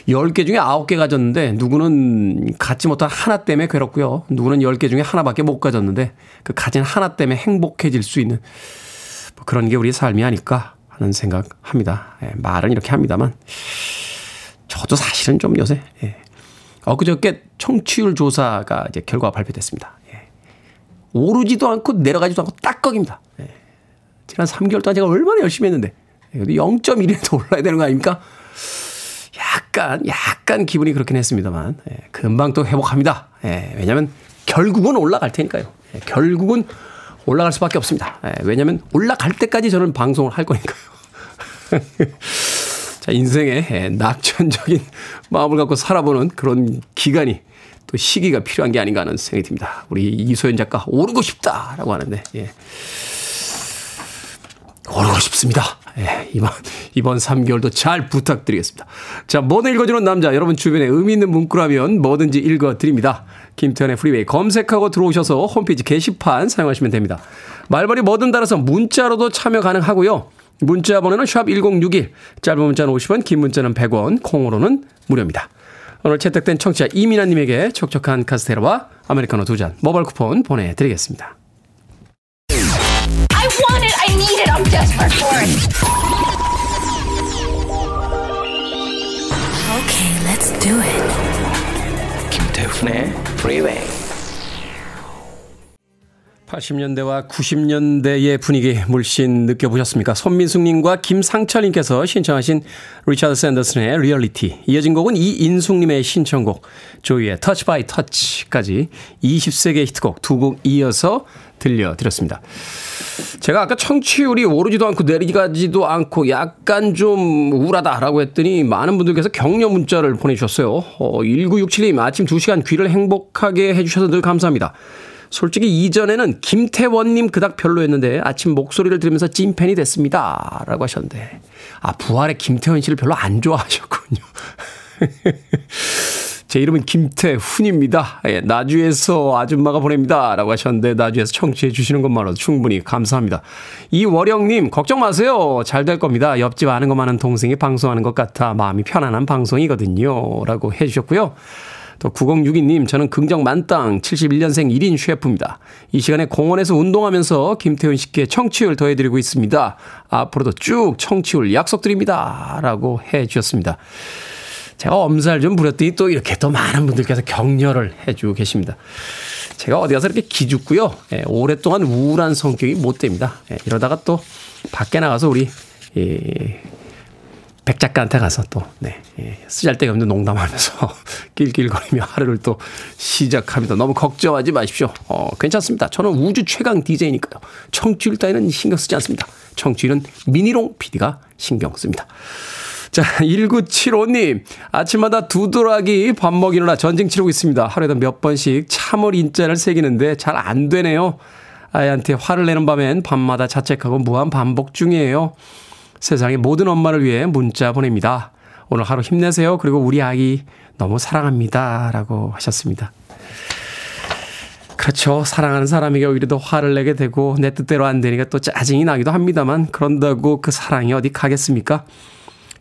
10개 중에 9개 가졌는데 누구는 갖지 못한 하나 때문에 괴롭고요. 누구는 10개 중에 하나밖에 못 가졌는데 그 가진 하나 때문에 행복해질 수 있는 뭐 그런 게 우리의 삶이 아닐까 하는 생각합니다. 예, 말은 이렇게 합니다만 저도 사실은 좀 요새 예. 엊그저께 청취율 조사가 이제 결과가 발표됐습니다. 오르지도 않고 내려가지도 않고 딱 거깁니다. 예. 지난 3개월 동안 제가 얼마나 열심히 했는데 0.1이라도 올라야 되는 거 아닙니까? 약간 약간 기분이 그렇긴 했습니다만 예. 금방 또 회복합니다. 예. 왜냐하면 결국은 올라갈 테니까요. 예. 결국은 올라갈 수밖에 없습니다. 예. 왜냐하면 올라갈 때까지 저는 방송을 할 거니까요. 자 인생에 예. 낙천적인 마음을 갖고 살아보는 그런 기간이 또 시기가 필요한 게 아닌가 하는 생각이 듭니다. 우리 이소연 작가 오르고 싶다라고 하는데 예. 오르고 싶습니다. 예, 이번 이번 3개월도 잘 부탁드리겠습니다. 자, 뭐든 읽어주는 남자 여러분 주변에 의미 있는 문구라면 뭐든지 읽어드립니다. 김태훈의 프리웨이 검색하고 들어오셔서 홈페이지 게시판 사용하시면 됩니다. 말머리 뭐든 달아서 문자로도 참여 가능하고요. 문자 번호는 샵 1061, 짧은 문자는 50원, 긴 문자는 100원, 콩으로는 무료입니다. 오늘 채택된 청취자 이민아님에게 촉촉한 카스테라와 아메리카노 두 잔 모바일 쿠폰 보내드리겠습니다. I want it, I need it, I'm desperate for it. Okay, let's do it. 김태훈의 Freeway. 80년대와 90년대의 분위기 물씬 느껴보셨습니까? 손민숙님과 김상철님께서 신청하신 리차드 샌더슨의 리얼리티. 이어진 곡은 이인숙님의 신청곡, 조이의 Touch by Touch까지 20세기의 히트곡 두 곡 이어서 들려드렸습니다. 제가 아까 청취율이 오르지도 않고 내리지도 않고 약간 좀 우울하다라고 했더니 많은 분들께서 격려 문자를 보내주셨어요. 어, 1967님 아침 2시간 귀를 행복하게 해주셔서 늘 감사합니다. 솔직히 이전에는 김태원님 그닥 별로였는데 아침 목소리를 들으면서 찐팬이 됐습니다. 라고 하셨는데. 아, 부활의 김태원 씨를 별로 안 좋아하셨군요. 제 이름은 김태훈입니다. 예, 나주에서 아줌마가 보냅니다. 라고 하셨는데, 나주에서 청취해 주시는 것만으로도 충분히 감사합니다. 이월영님, 걱정 마세요. 잘 될 겁니다. 옆집 아는 것 많은 동생이 방송하는 것 같아 마음이 편안한 방송이거든요. 라고 해 주셨고요. 또 9062님, 저는 긍정 만땅 71년생 1인 셰프입니다. 이 시간에 공원에서 운동하면서 김태훈 씨께 청취율 더해드리고 있습니다. 앞으로도 쭉 청취율 약속드립니다. 라고 해 주셨습니다. 제가 엄살 좀 부렸더니 또 이렇게 또 많은 분들께서 격려를 해주고 계십니다. 제가 어디 가서 이렇게 기죽고요. 예, 오랫동안 우울한 성격이 못 됩니다. 예, 이러다가 또 밖에 나가서 우리 예, 백 작가한테 가서 또, 네, 예, 쓰잘데기 없는 농담하면서 낄낄거리며 하루를 또 시작합니다. 너무 걱정하지 마십시오. 어, 괜찮습니다. 저는 우주 최강 DJ니까요. 청취율 따위는 신경 쓰지 않습니다. 청취율은 미니롱 PD가 신경 씁니다. 자, 1975님. 아침마다 두드라기 밥 먹이느라 전쟁 치르고 있습니다. 하루에도 몇 번씩 참을 인자를 새기는데 잘 안 되네요. 아이한테 화를 내는 밤엔 밤마다 자책하고 무한 반복 중이에요. 세상의 모든 엄마를 위해 문자 보냅니다. 오늘 하루 힘내세요. 그리고 우리 아기 너무 사랑합니다. 라고 하셨습니다. 그렇죠. 사랑하는 사람에게 오히려 더 화를 내게 되고 내 뜻대로 안 되니까 또 짜증이 나기도 합니다만 그런다고 그 사랑이 어디 가겠습니까?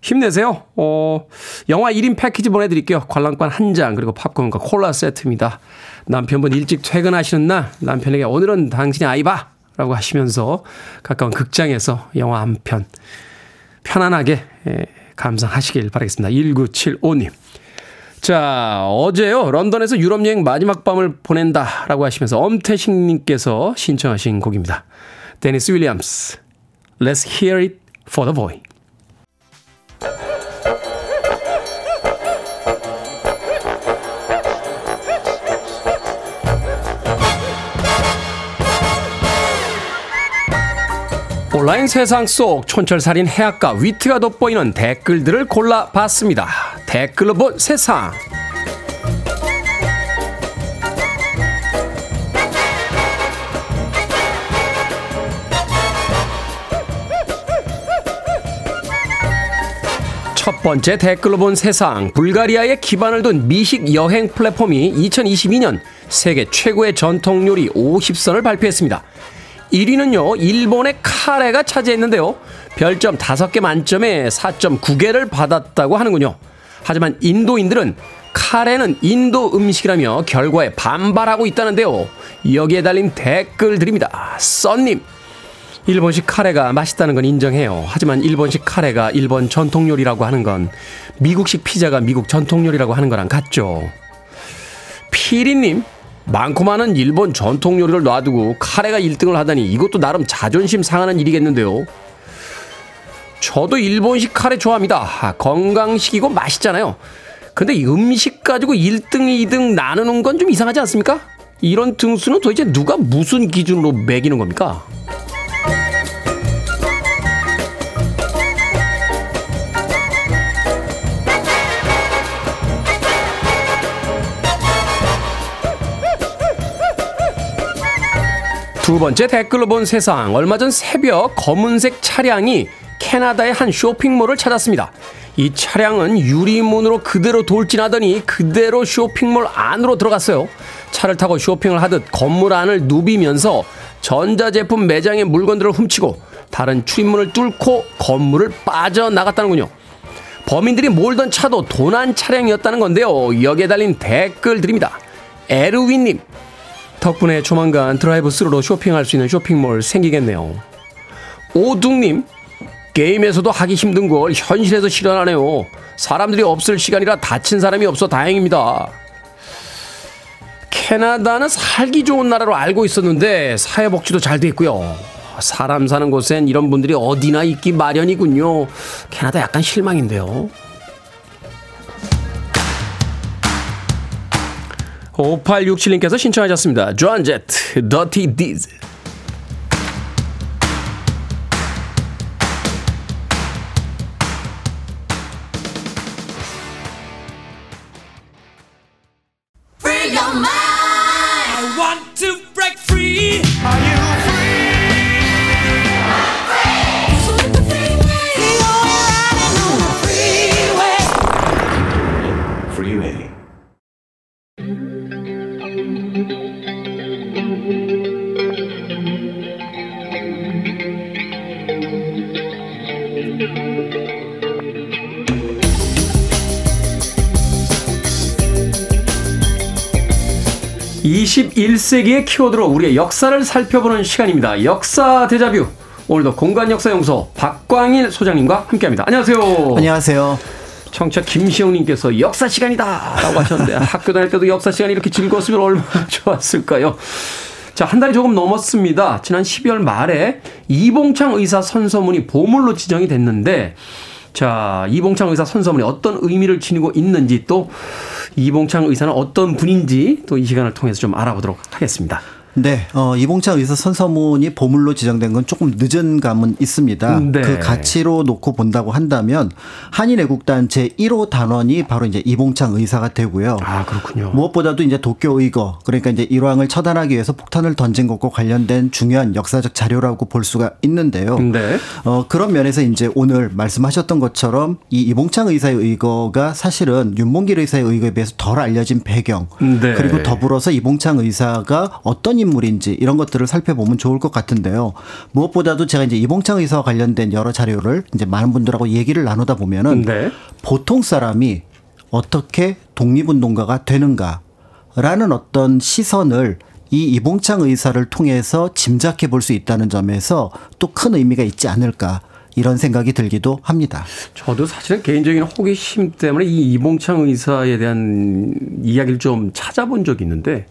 힘내세요. 어, 영화 1인 패키지 보내드릴게요. 관람권 한 장, 그리고 팝콘과 콜라 세트입니다. 남편분 일찍 퇴근하시는 날, 남편에게 오늘은 당신이 아이 봐! 라고 하시면서 가까운 극장에서 영화 한 편 편안하게 예, 감상하시길 바라겠습니다. 1975님. 자, 어제요, 런던에서 유럽 여행 마지막 밤을 보낸다 라고 하시면서 엄태식 님께서 신청하신 곡입니다. 데니스 윌리엄스, Let's Hear It for the Boy. 온라인 세상 속 촌철살인 해악과 위트가 돋보이는 댓글들을 골라봤습니다. 댓글로 본 세상. 첫 번째 댓글로 본 세상. 불가리아에 기반을 둔 미식 여행 플랫폼이 2022년 세계 최고의 전통 요리 50선을 발표했습니다. 1위는요, 일본의 카레가 차지했는데요. 별점 5개 만점에 4.9개를 받았다고 하는군요. 하지만 인도인들은 카레는 인도 음식이라며 결과에 반발하고 있다는데요. 여기에 달린 댓글들입니다. 썬님, 일본식 카레가 맛있다는 건 인정해요. 하지만 일본식 카레가 일본 전통 요리라고 하는 건 미국식 피자가 미국 전통 요리라고 하는 거랑 같죠. 피리님, 많고 많은 일본 전통 요리를 놔두고 카레가 1등을 하다니 이것도 나름 자존심 상하는 일이겠는데요. 저도 일본식 카레 좋아합니다. 건강식이고 맛있잖아요. 근데 음식 가지고 1등, 2등 나누는 건 좀 이상하지 않습니까? 이런 등수는 도대체 누가 무슨 기준으로 매기는 겁니까? 두 번째 댓글로 본 세상. 얼마 전 새벽 검은색 차량이 캐나다의 한 쇼핑몰을 찾았습니다. 이 차량은 유리문으로 그대로 돌진하더니 그대로 쇼핑몰 안으로 들어갔어요. 차를 타고 쇼핑을 하듯 건물 안을 누비면서 전자제품 매장의 물건들을 훔치고 다른 출입문을 뚫고 건물을 빠져나갔다는군요. 범인들이 몰던 차도 도난 차량이었다는 건데요. 여기에 달린 댓글들입니다. 에르윈님, 덕분에 조만간 드라이브 스루로 쇼핑할 수 있는 쇼핑몰 생기겠네요. 오둥님, 게임에서도 하기 힘든 걸 현실에서 실현하네요. 사람들이 없을 시간이라 다친 사람이 없어 다행입니다. 캐나다는 살기 좋은 나라로 알고 있었는데 사회복지도 잘 돼 있고요. 사람 사는 곳엔 이런 분들이 어디나 있기 마련이군요. 캐나다 약간 실망인데요. 5867님께서 신청하셨습니다. 조한 제트, 더티 디즈. (21세기의) 키워드로 우리의 역사를 살펴보는 시간입니다. 역사 대자뷰. 오늘도 공간역사연구소 박광일 소장님과 함께합니다. 안녕하세요. 안녕하세요. 청취자 김시영님께서 역사 시간이다 라고 하셨는데 학교 다닐 때도 역사 시간이 이렇게 즐거웠으면 얼마나 좋았을까요? 자, 한 달이 조금 넘었습니다. 지난 12월 말에 이봉창 의사 선서문이 보물로 지정이 됐는데 자, 이봉창 의사 선서문이 어떤 의미를 지니고 있는지 또 이봉창 의사는 어떤 분인지 또 이 시간을 통해서 좀 알아보도록 하겠습니다. 네, 어, 이봉창 의사 선서문이 보물로 지정된 건 조금 늦은 감은 있습니다. 네. 그 가치로 놓고 본다고 한다면 한인 애국단 제 1호 단원이 바로 이제 이봉창 의사가 되고요. 아 그렇군요. 무엇보다도 이제 도쿄 의거 그러니까 이제 일왕을 처단하기 위해서 폭탄을 던진 것과 관련된 중요한 역사적 자료라고 볼 수가 있는데요. 네. 어, 그런 면에서 이제 오늘 말씀하셨던 것처럼 이 이봉창 의사의 의거가 사실은 윤봉길 의사의 의거에 비해서 덜 알려진 배경 네. 그리고 더불어서 이봉창 의사가 어떤 인물인지 이런 것들을 살펴보면 좋을 것 같은데요. 무엇보다도 제가 이제 이봉창 의사와 관련된 여러 자료를 이제 많은 분들하고 얘기를 나누다 보면은 네. 보통 사람이 어떻게 독립운동가가 되는가라는 어떤 시선을 이 이봉창 의사를 통해서 짐작해 볼 수 있다는 점에서 또 큰 의미가 있지 않을까. 이런 생각이 들기도 합니다. 저도 사실은 개인적인 호기심 때문에 이 이봉창 의사에 대한 이야기를 좀 찾아본 적이 있는데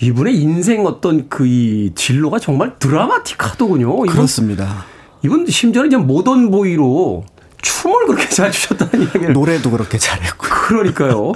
이분의 인생 어떤 그 이 진로가 정말 드라마틱하더군요. 그렇습니다. 이분 심지어는 이제 모던 보이로 춤을 그렇게 잘 추셨다는 이야기를. 노래도 그렇게 잘했고. 그러니까요.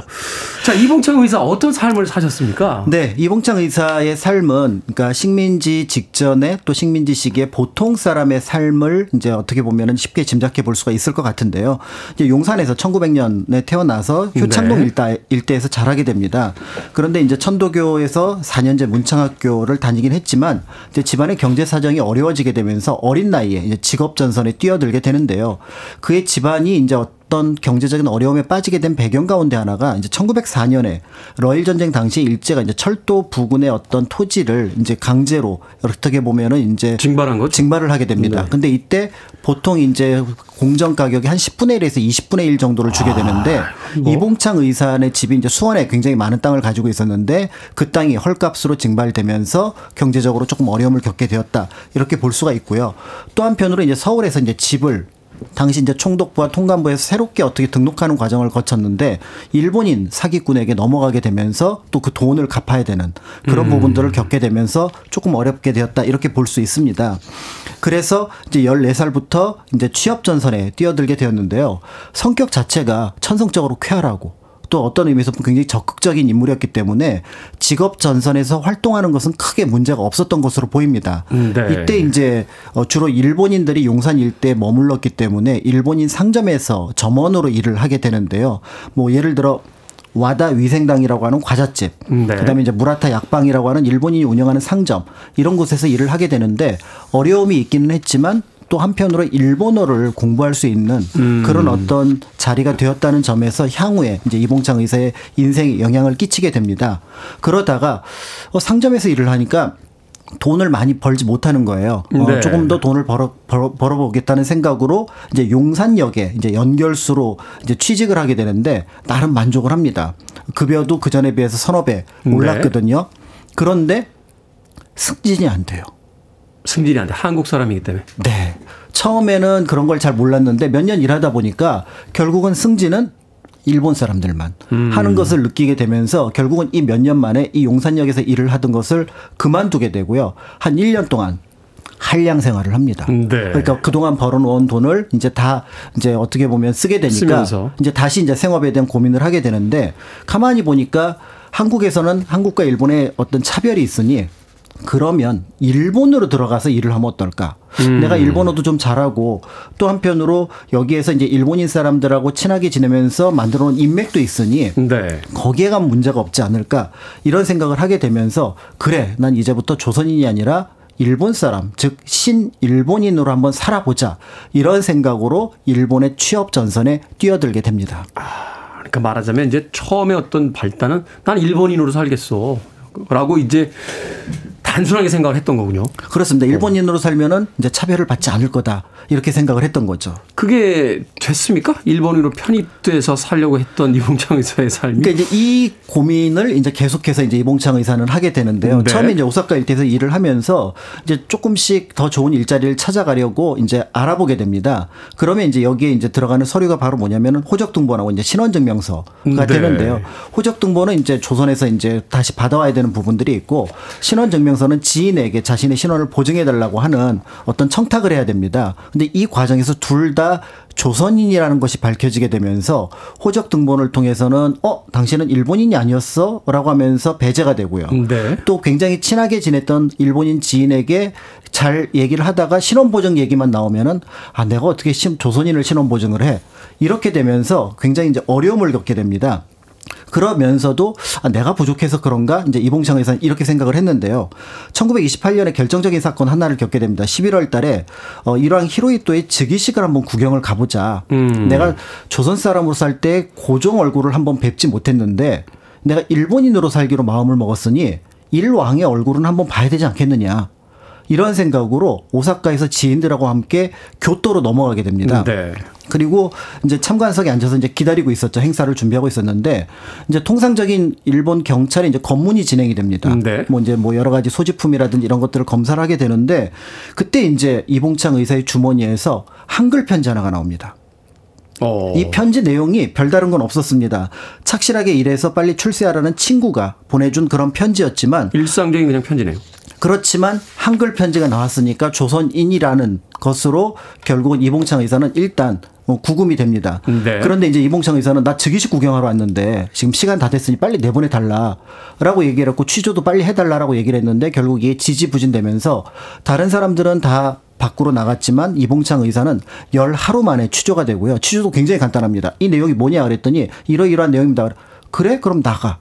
자, 이봉창 의사 어떤 삶을 사셨습니까? 네, 이봉창 의사의 삶은 그러니까 식민지 직전에 또 식민지 시기에 보통 사람의 삶을 이제 어떻게 보면은 쉽게 짐작해 볼 수가 있을 것 같은데요. 이제 용산에서 1900년에 태어나서 효창동 네. 일대, 일대에서 자라게 됩니다. 그런데 이제 천도교에서 4년제 문창학교를 다니긴 했지만 이제 집안의 경제 사정이 어려워지게 되면서 어린 나이에 직업 전선에 뛰어들게 되는데요. 그의 집안이 이제 어떤 경제적인 어려움에 빠지게 된 배경 가운데 하나가 이제 1904년에 러일 전쟁 당시 일제가 이제 철도 부근의 어떤 토지를 이제 강제로 어떻게 보면은 이제 징발한 거 징발을 하게 됩니다. 네. 근데 이때 보통 이제 공정 가격이 한 10분의 1에서 20분의 1 정도를 주게 되는데 아, 뭐. 이봉창 의사의 집이 이제 수원에 굉장히 많은 땅을 가지고 있었는데 그 땅이 헐값으로 징발되면서 경제적으로 조금 어려움을 겪게 되었다. 이렇게 볼 수가 있고요. 또 한편으로 이제 서울에서 이제 집을 당시 이제 총독부와 통감부에서 새롭게 어떻게 등록하는 과정을 거쳤는데 일본인 사기꾼에게 넘어가게 되면서 또 그 돈을 갚아야 되는 그런 음. 부분들을 겪게 되면서 조금 어렵게 되었다 이렇게 볼 수 있습니다. 그래서 이제 14살부터 이제 취업 전선에 뛰어들게 되었는데요. 성격 자체가 천성적으로 쾌활하고 또 어떤 의미에서 굉장히 적극적인 인물이었기 때문에 직업 전선에서 활동하는 것은 크게 문제가 없었던 것으로 보입니다. 음, 네. 이때 이제 어, 주로 일본인들이 용산 일대에 머물렀기 때문에 일본인 상점에서 점원으로 일을 하게 되는데요. 뭐 예를 들어 와다 위생당이라고 하는 과자집, 음, 네. 그다음에 이제 무라타 약방이라고 하는 일본인이 운영하는 상점 이런 곳에서 일을 하게 되는데 어려움이 있기는 했지만 또 한편으로 일본어를 공부할 수 있는 음. 그런 어떤 자리가 되었다는 점에서 향후에 이제 이봉창 의사의 인생에 영향을 끼치게 됩니다. 그러다가 어, 상점에서 일을 하니까 돈을 많이 벌지 못하는 거예요. 어, 네. 조금 더 돈을 벌어, 벌어, 벌어보겠다는 생각으로 이제 용산역에 이제 연결수로 이제 취직을 하게 되는데 나름 만족을 합니다. 급여도 그 전에 비해서 서너 배 네. 올랐거든요. 네. 그런데 승진이 안 돼요. 승진이 안 돼. 한국 사람이기 때문에. 네. 처음에는 그런 걸 잘 몰랐는데 몇 년 일하다 보니까 결국은 승진은 일본 사람들만 음. 하는 것을 느끼게 되면서 결국은 이 몇 년 만에 이 용산역에서 일을 하던 것을 그만두게 되고요. 한 1년 동안 한량 생활을 합니다. 네. 그러니까 그동안 벌어놓은 돈을 이제 다 이제 어떻게 보면 쓰게 되니까 쓰면서. 이제 다시 이제 생업에 대한 고민을 하게 되는데 가만히 보니까 한국에서는 한국과 일본의 어떤 차별이 있으니 그러면 일본으로 들어가서 일을 하면 어떨까? 음. 내가 일본어도 좀 잘하고 또 한편으로 여기에서 이제 일본인 사람들하고 친하게 지내면서 만들어 놓은 인맥도 있으니 네. 거기에 간 문제가 없지 않을까? 이런 생각을 하게 되면서 그래, 난 이제부터 조선인이 아니라 일본 사람, 즉 신일본인으로 한번 살아보자. 이런 생각으로 일본의 취업 전선에 뛰어들게 됩니다. 아, 그러니까 말하자면 이제 처음에 어떤 발단은 난 일본인으로 살겠어. 라고 이제 단순하게 생각을 했던 거군요. 그렇습니다. 일본인으로 살면은 이제 차별을 받지 않을 거다. 이렇게 생각을 했던 거죠. 그게 됐습니까? 일본으로 편입돼서 살려고 했던 이봉창 의사의 삶이. 그러니까 이제 이 고민을 이제 계속해서 이제 이봉창 의사는 하게 되는데요. 네. 처음에 이제 오사카 일대에서 일을 하면서 이제 조금씩 더 좋은 일자리를 찾아가려고 이제 알아보게 됩니다. 그러면 이제 여기에 이제 들어가는 서류가 바로 뭐냐면은 호적등본하고 이제 신원증명서가 네. 되는데요. 호적등본은 이제 조선에서 이제 다시 받아와야 되는 부분들이 있고 신원증명 서는 지인에게 자신의 신원을 보증해 달라고 하는 어떤 청탁을 해야 됩니다. 근데 이 과정에서 둘 다 조선인이라는 것이 밝혀지게 되면서 호적 등본을 통해서는 어 당신은 일본인이 아니었어라고 하면서 배제가 되고요. 네. 또 굉장히 친하게 지냈던 일본인 지인에게 잘 얘기를 하다가 신원 보증 얘기만 나오면은 아 내가 어떻게 조선인을 신원 보증을 해 이렇게 되면서 굉장히 이제 어려움을 겪게 됩니다. 그러면서도 아, 내가 부족해서 그런가 이제 이봉창 의사는 이렇게 생각을 했는데요. 1928년에 결정적인 사건 하나를 겪게 됩니다. 11월 달에 어 일왕 히로이토의 즉위식을 한번 구경을 가보자. 음. 내가 조선 사람으로 살 때 고종 얼굴을 한번 뵙지 못했는데 내가 일본인으로 살기로 마음을 먹었으니 일왕의 얼굴은 한번 봐야 되지 않겠느냐. 이런 생각으로 오사카에서 지인들하고 함께 교토로 넘어가게 됩니다. 네. 그리고 이제 참관석에 앉아서 이제 기다리고 있었죠. 행사를 준비하고 있었는데 이제 통상적인 일본 경찰이 이제 검문이 진행이 됩니다. 네. 뭐 이제 뭐 여러 가지 소지품이라든지 이런 것들을 검사를 하게 되는데 그때 이제 이봉창 의사의 주머니에서 한글 편지 하나가 나옵니다. 어. 이 편지 내용이 별다른 건 없었습니다. 착실하게 일해서 빨리 출세하라는 친구가 보내준 그런 편지였지만 일상적인 그냥 편지네요. 그렇지만 한글 편지가 나왔으니까 조선인이라는 것으로 결국은 이봉창 의사는 일단 뭐 구금이 됩니다. 네. 그런데 이제 이봉창 의사는 나 즉위식 구경하러 왔는데 지금 시간 다 됐으니 빨리 내보내 달라라고 얘기를 했고 취조도 빨리 해달라라고 얘기를 했는데 결국 이게 지지부진되면서 다른 사람들은 다 밖으로 나갔지만 이봉창 의사는 열 하루 만에 취조가 되고요. 취조도 굉장히 간단합니다. 이 내용이 뭐냐 그랬더니 이러이러한 내용입니다. 그래? 그럼 나가.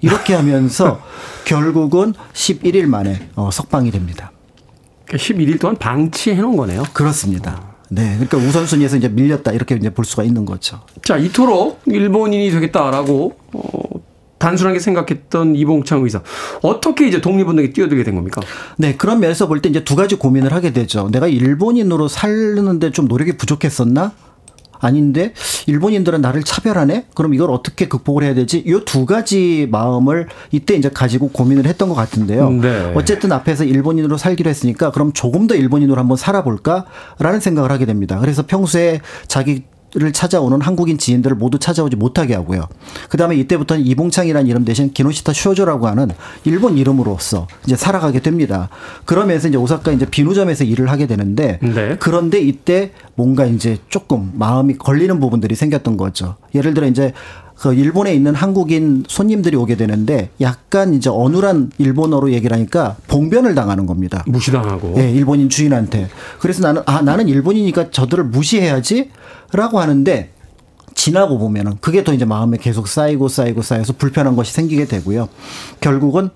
이렇게 하면서 결국은 11일 만에 어, 석방이 됩니다. 11일 그러니까 동안 방치해 놓은 거네요. 그렇습니다. 네. 그러니까 우선순위에서 이제 밀렸다 이렇게 이제 볼 수가 있는 거죠. 자, 이토록 일본인이 되겠다라고 어, 단순하게 생각했던 이봉창 의사 어떻게 이제 독립운동에 뛰어들게 된 겁니까? 네 그런 면에서 볼 때 이제 두 가지 고민을 하게 되죠. 내가 일본인으로 살는데 좀 노력이 부족했었나? 아닌데 일본인들은 나를 차별하네? 그럼 이걸 어떻게 극복을 해야 되지? 이 두 가지 마음을 이때 이제 가지고 고민을 했던 것 같은데요. 네. 어쨌든 앞에서 일본인으로 살기로 했으니까 그럼 조금 더 일본인으로 한번 살아볼까라는 생각을 하게 됩니다. 그래서 평소에 자기 를 찾아오는 한국인 지인들을 모두 찾아오지 못하게 하고요. 그 다음에 이때부터는 이봉창이라는 이름 대신 기노시타 쇼조라고 하는 일본 이름으로서 이제 살아가게 됩니다. 그러면서 이제 오사카 이제 비누점에서 일을 하게 되는데 네. 그런데 이때 뭔가 이제 조금 마음이 걸리는 부분들이 생겼던 거죠. 예를 들어 이제 그 일본에 있는 한국인 손님들이 오게 되는데 약간 이제 어눌한 일본어로 얘기를 하니까 봉변을 당하는 겁니다. 무시당하고. 예, 네, 일본인 주인한테. 그래서 나는 아 나는 일본이니까 저들을 무시해야지 라고 하는데 지나고 보면은 그게 더 이제 마음에 계속 쌓이고 쌓이고 쌓여서 불편한 것이 생기게 되고요. 결국은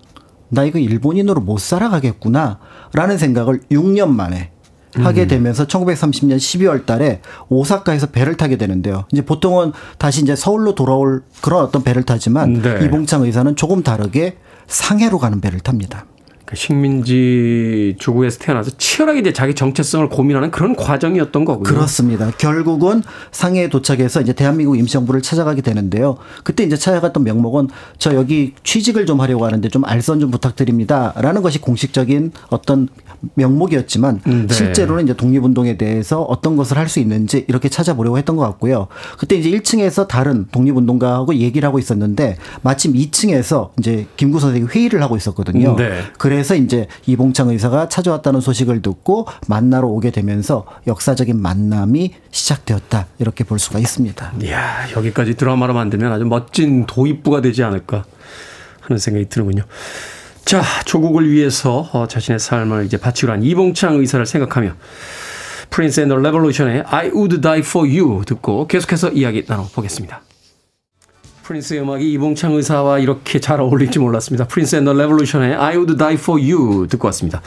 나 이거 일본인으로 못 살아가겠구나 라는 생각을 6년 만에 하게 음. 되면서 1930년 12월 달에 오사카에서 배를 타게 되는데요. 이제 보통은 다시 이제 서울로 돌아올 그런 어떤 배를 타지만 네. 이봉창 의사는 조금 다르게 상해로 가는 배를 탑니다. 그 식민지 주국에서 태어나서 치열하게 이제 자기 정체성을 고민하는 그런 과정이었던 거고요. 그렇습니다. 결국은 상해에 도착해서 이제 대한민국 임시정부를 찾아가게 되는데요. 그때 이제 찾아갔던 명목은 저 여기 취직을 좀 하려고 하는데 좀 알선 좀 부탁드립니다라는 것이 공식적인 어떤 명목이었지만 음, 네. 실제로는 이제 독립운동에 대해서 어떤 것을 할 수 있는지 이렇게 찾아보려고 했던 것 같고요. 그때 이제 1층에서 다른 독립운동가하고 얘기를 하고 있었는데 마침 2층에서 이제 김구 선생이 회의를 하고 있었거든요. 음, 네. 그래서 이제 이봉창 의사가 찾아왔다는 소식을 듣고 만나러 오게 되면서 역사적인 만남이 시작되었다 이렇게 볼 수가 있습니다. 이야 여기까지 드라마로 만들면 아주 멋진 도입부가 되지 않을까 하는 생각이 드는군요. 자, 조국을 위해서 어, 자신의 삶을 이제 바치고 한 이봉창 의사를 생각하며 프린스 앤더 레볼루션의 I Would Die For You 듣고 계속해서 이야기 나눠보겠습니다. 프린스의 음악이 이봉창 의사와 이렇게 잘 어울릴지 몰랐습니다. 프린스 앤더 레볼루션의 I Would Die For You 듣고 왔습니다.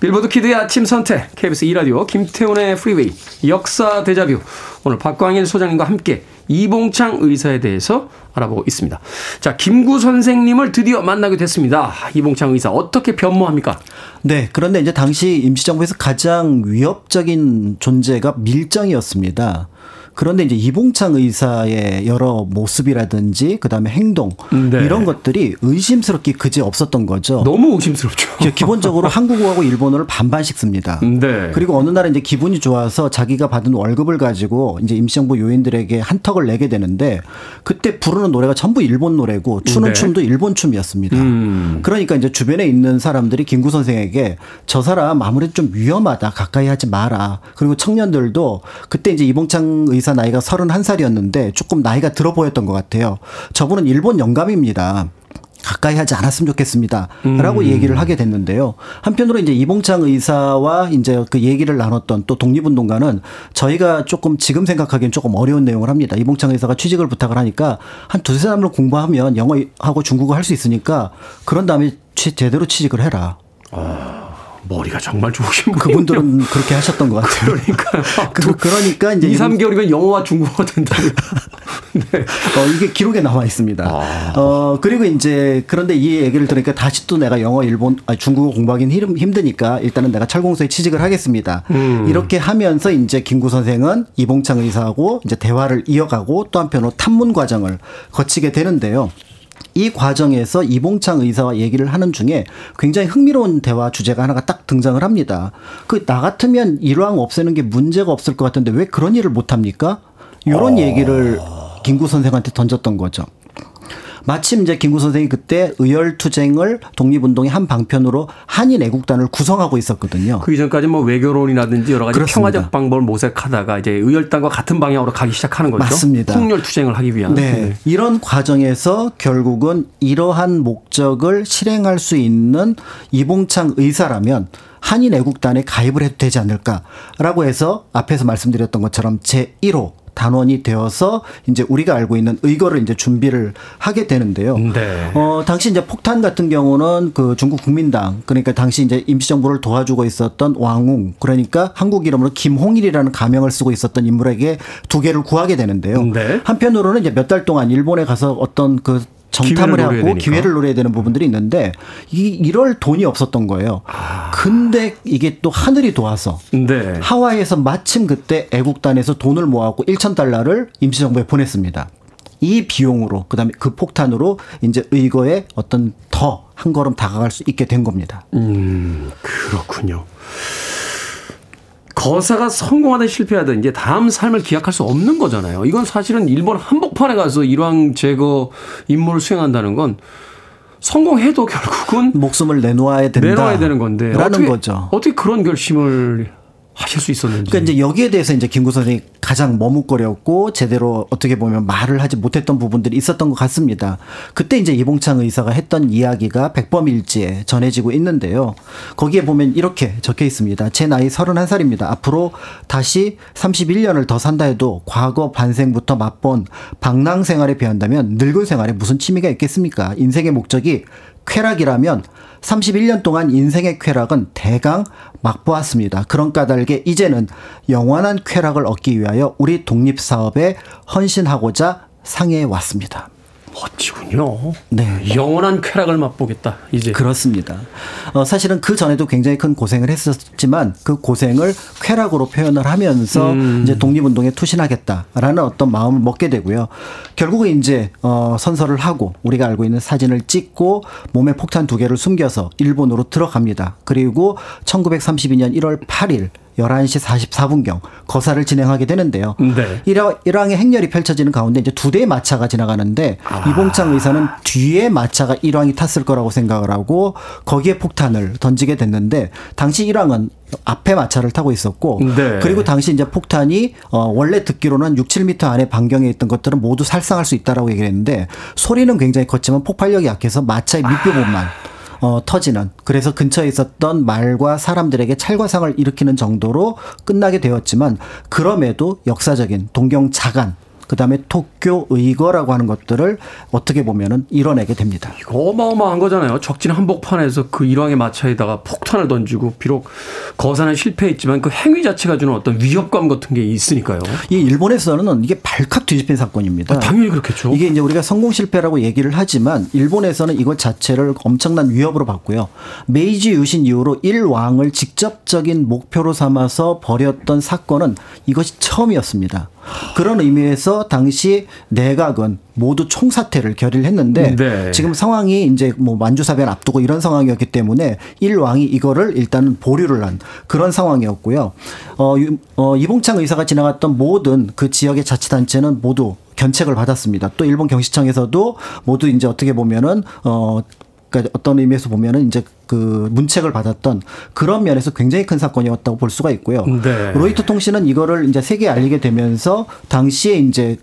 빌보드 키드의 아침 선택, KBS 2라디오, 김태훈의 프리웨이, 역사 대자뷰. 오늘 박광일 소장님과 함께 이봉창 의사에 대해서 알아보고 있습니다. 자, 김구 선생님을 드디어 만나게 됐습니다. 이봉창 의사 어떻게 변모합니까? 네, 그런데 이제 당시 임시정부에서 가장 위협적인 존재가 밀정이었습니다. 그런데 이제 이봉창 의사의 여러 모습이라든지 그다음에 행동 네. 이런 것들이 의심스럽게 그지 없었던 거죠. 너무 의심스럽죠. 기본적으로 한국어하고 일본어를 반반씩 씁니다. 네. 그리고 어느 날은 이제 기분이 좋아서 자기가 받은 월급을 가지고 이제 임시정부 요인들에게 한턱을 내게 되는데 그때 부르는 노래가 전부 일본 노래고 추는 네. 춤도 일본 춤이었습니다. 음. 그러니까 이제 주변에 있는 사람들이 김구 선생에게 저 사람 아무래도 좀 위험하다 가까이 하지 마라. 그리고 청년들도 그때 이제 이봉창 의사 의사 나이가 31살이었는데 조금 나이가 들어 보였던 것 같아요. 저분은 일본 영감입니다. 가까이 하지 않았으면 좋겠습니다. 라고 음. 얘기를 하게 됐는데요. 한편으로 이제 이봉창 의사와 이제 그 얘기를 나눴던 또 독립운동가는 저희가 조금 지금 생각하기엔 조금 어려운 내용을 합니다. 이봉창 의사가 취직을 부탁을 하니까 한 두세 달을 공부하면 영어하고 중국어 할 수 있으니까 그런 다음에 제대로 취직을 해라. 아. 머리가 정말 좋으신 분. 그분들은 그렇게 하셨던 것 같아요. 그러니까. 그, 그러니까 이제. 2, 3개월이면 영어와 중국어가 된다고. 네. 어, 이게 기록에 나와 있습니다. 아. 어, 그리고 이제 그런데 이 얘기를 들으니까 다시 또 내가 영어, 일본, 아, 중국어 공부하기는 힘드니까 일단은 내가 철공소에 취직을 하겠습니다. 음. 이렇게 하면서 이제 김구 선생은 이봉창 의사하고 이제 대화를 이어가고 또 한편으로 탐문 과정을 거치게 되는데요. 이 과정에서 이봉창 의사와 얘기를 하는 중에 굉장히 흥미로운 대화 주제가 하나가 딱 등장을 합니다. 그 나 같으면 일왕 없애는 게 문제가 없을 것 같은데 왜 그런 일을 못 합니까? 이런 어... 얘기를 김구 선생한테 던졌던 거죠. 마침 이제 김구 선생이 그때 의열 투쟁을 독립운동의 한 방편으로 한인 애국단을 구성하고 있었거든요. 그 이전까지 뭐 외교론이라든지 여러 가지 그렇습니다. 평화적 방법을 모색하다가 이제 의열단과 같은 방향으로 가기 시작하는 거죠. 맞습니다. 통렬 투쟁을 하기 위한. 네. 네. 이런 과정에서 결국은 이러한 목적을 실행할 수 있는 이봉창 의사라면 한인 애국단에 가입을 해도 되지 않을까라고 해서 앞에서 말씀드렸던 것처럼 제1호 단원이 되어서 이제 우리가 알고 있는 의거를 이제 준비를 하게 되는데요. 네. 어, 당시 이제 폭탄 같은 경우는 그 중국 국민당 그러니까 당시 이제 임시정부를 도와주고 있었던 왕웅 그러니까 한국 이름으로 김홍일이라는 가명을 쓰고 있었던 인물에게 두 개를 구하게 되는데요. 네. 한편으로는 이제 몇 달 동안 일본에 가서 어떤 그 정탐을 하고 기회를 노려야 되는 부분들이 있는데 이 이럴 돈이 없었던 거예요. 아. 근데 이게 또 하늘이 도와서 네. 하와이에서 마침 그때 애국단에서 돈을 모아갖고 1천 달러를 임시정부에 보냈습니다. 이 비용으로 그다음에 그 폭탄으로 이제 의거에 어떤 더 한 걸음 다가갈 수 있게 된 겁니다. 음 그렇군요. 거사가 성공하든 실패하든 이제 다음 삶을 기약할 수 없는 거잖아요. 이건 사실은 일본 한복판에 가서 일왕 제거 임무를 수행한다는 건 성공해도 결국은 목숨을 내놓아야 된다. 내놓아야 되는 건데. 라는 어떻게, 거죠. 어떻게 그런 결심을 하실 수 있었는지. 그러니까 이제 여기에 대해서 이제 김구 선생이 가장 머뭇거렸고 제대로 어떻게 보면 말을 하지 못했던 부분들이 있었던 것 같습니다. 그때 이제 이봉창 의사가 했던 이야기가 백범일지에 전해지고 있는데요. 거기에 보면 이렇게 적혀 있습니다. 제 나이 31살입니다. 앞으로 다시 31년을 더 산다 해도 과거 반생부터 맛본 방랑 생활에 비한다면 늙은 생활에 무슨 취미가 있겠습니까? 인생의 목적이 쾌락이라면 31년 동안 인생의 쾌락은 대강 맛보았습니다. 그런 까닭에 이제는 영원한 쾌락을 얻기 위하여 우리 독립사업에 헌신하고자 상해해 왔습니다. 멋지군요. 네. 영원한 쾌락을 맛보겠다. 이제 그렇습니다. 어, 사실은 그 전에도 굉장히 큰 고생을 했었지만 그 고생을 쾌락으로 표현을 하면서 음. 이제 독립운동에 투신하겠다라는 어떤 마음을 먹게 되고요. 결국은 이제 어, 선서를 하고 우리가 알고 있는 사진을 찍고 몸에 폭탄 두 개를 숨겨서 일본으로 들어갑니다. 그리고 1932년 1월 8일 11시 44분경 거사를 진행하게 되는데요. 네. 일왕, 일왕의 행렬이 펼쳐지는 가운데 이제 두 대의 마차가 지나가는데 아. 이봉창 의사는 뒤에 마차가 일왕이 탔을 거라고 생각을 하고 거기에 폭탄을 던지게 됐는데 당시 일왕은 앞에 마차를 타고 있었고 네. 그리고 당시 이제 폭탄이 어 원래 듣기로는 6, 7미터 안에 반경에 있던 것들은 모두 살상할 수 있다라고 얘기를 했는데 소리는 굉장히 컸지만 폭발력이 약해서 마차의 밑부분만 아. 어, 터지는 그래서 근처에 있었던 말과 사람들에게 찰과상을 일으키는 정도로 끝나게 되었지만 그럼에도 역사적인 동경 자간 그다음에 도쿄 의거라고 하는 것들을 어떻게 보면은 이뤄내게 됩니다. 이거 어마어마한 거잖아요. 적진 한복판에서 그 일왕의 마차에다가 폭탄을 던지고 비록 거사는 실패했지만 그 행위 자체가 주는 어떤 위협감 같은 게 있으니까요. 이 일본에서는 이게 발칵 뒤집힌 사건입니다. 아, 당연히 그렇겠죠. 이게 이제 우리가 성공 실패라고 얘기를 하지만 일본에서는 이것 자체를 엄청난 위협으로 봤고요. 메이지 유신 이후로 일왕을 직접적인 목표로 삼아서 벌였던 사건은 이것이 처음이었습니다. 그런 의미에서 당시 내각은 모두 총사퇴를 결의를 했는데 네. 지금 상황이 이제 뭐 만주사변 앞두고 이런 상황이었기 때문에 일왕이 이거를 일단은 보류를 한 그런 상황이었고요. 어, 어 이봉창 의사가 지나갔던 모든 그 지역의 자치단체는 모두 견책을 받았습니다. 또 일본 경시청에서도 모두 이제 어떻게 보면은 어 그러니까 어떤 의미에서 보면은 이제 그 문책을 받았던 그런 면에서 굉장히 큰 사건이었다고 볼 수가 있고요. 네. 로이터 통신은 이거를 이제 세계에 알리게 되면서 당시에 이제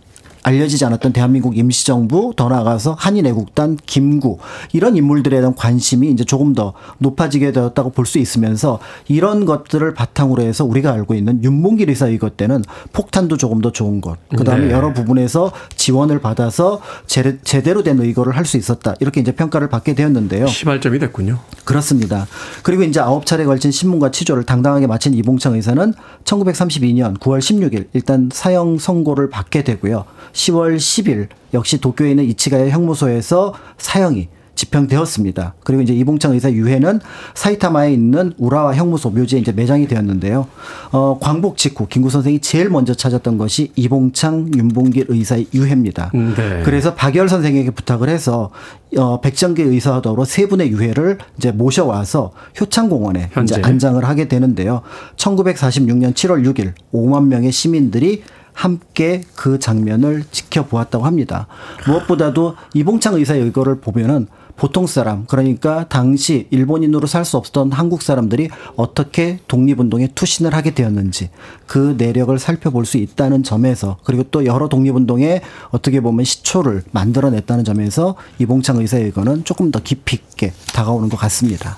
알려지지 않았던 대한민국 임시정부 더 나아가서 한인애국단 김구 이런 인물들에 대한 관심이 이제 조금 더 높아지게 되었다고 볼 수 있으면서 이런 것들을 바탕으로 해서 우리가 알고 있는 윤봉길 의사 이것 때는 폭탄도 조금 더 좋은 것 그다음에 네. 여러 부분에서 지원을 받아서 제, 제대로 된 의거를 할 수 있었다 이렇게 이제 평가를 받게 되었는데요. 시발점이 됐군요. 그렇습니다. 그리고 이제 아홉 차례 걸친 신문과 치조를 당당하게 마친 이봉창 의사는 1932년 9월 16일 일단 사형 선고를 받게 되고요. 10월 10일 역시 도쿄에 있는 이치가야 형무소에서 사형이 집행되었습니다. 그리고 이제 이봉창 의사 유해는 사이타마에 있는 우라와 형무소 묘지에 이제 매장이 되었는데요. 어, 광복 직후 김구 선생이 제일 먼저 찾았던 것이 이봉창, 윤봉길 의사의 유해입니다. 음, 네. 그래서 박열 선생에게 부탁을 해서 어, 백정기 의사와 더불어 세 분의 유해를 이제 모셔와서 효창공원에 현재. 이제 안장을 하게 되는데요. 1946년 7월 6일 5만 명의 시민들이 함께 그 장면을 지켜보았다고 합니다. 무엇보다도 이봉창 의사의 의거를 보면은 보통 사람 그러니까 당시 일본인으로 살 수 없었던 한국 사람들이 어떻게 독립운동에 투신을 하게 되었는지 그 내력을 살펴볼 수 있다는 점에서 그리고 또 여러 독립운동에 어떻게 보면 시초를 만들어냈다는 점에서 이봉창 의사의 의거는 조금 더 깊이 있게 다가오는 것 같습니다.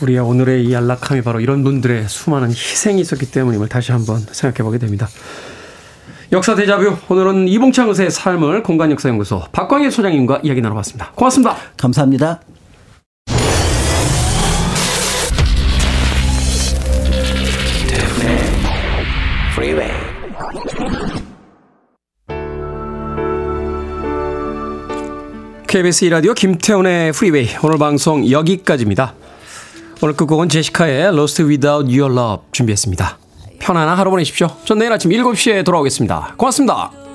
우리의 오늘의 이 안락함이 바로 이런 분들의 수많은 희생이 있었기 때문임을 다시 한번 생각해 보게 됩니다. 역사 대자뷰 오늘은 이봉창 의사의 삶을 공간 역사 연구소 박광일 소장님과 이야기 나눠봤습니다. 고맙습니다. 감사합니다. KBS 이라디오 김태훈의 프리웨이 오늘 방송 여기까지입니다. 오늘 끝곡은 제시카의 Lost Without Your Love 준비했습니다. 편안한 하루 보내십시오. 전 내일 아침 7시에 돌아오겠습니다. 고맙습니다.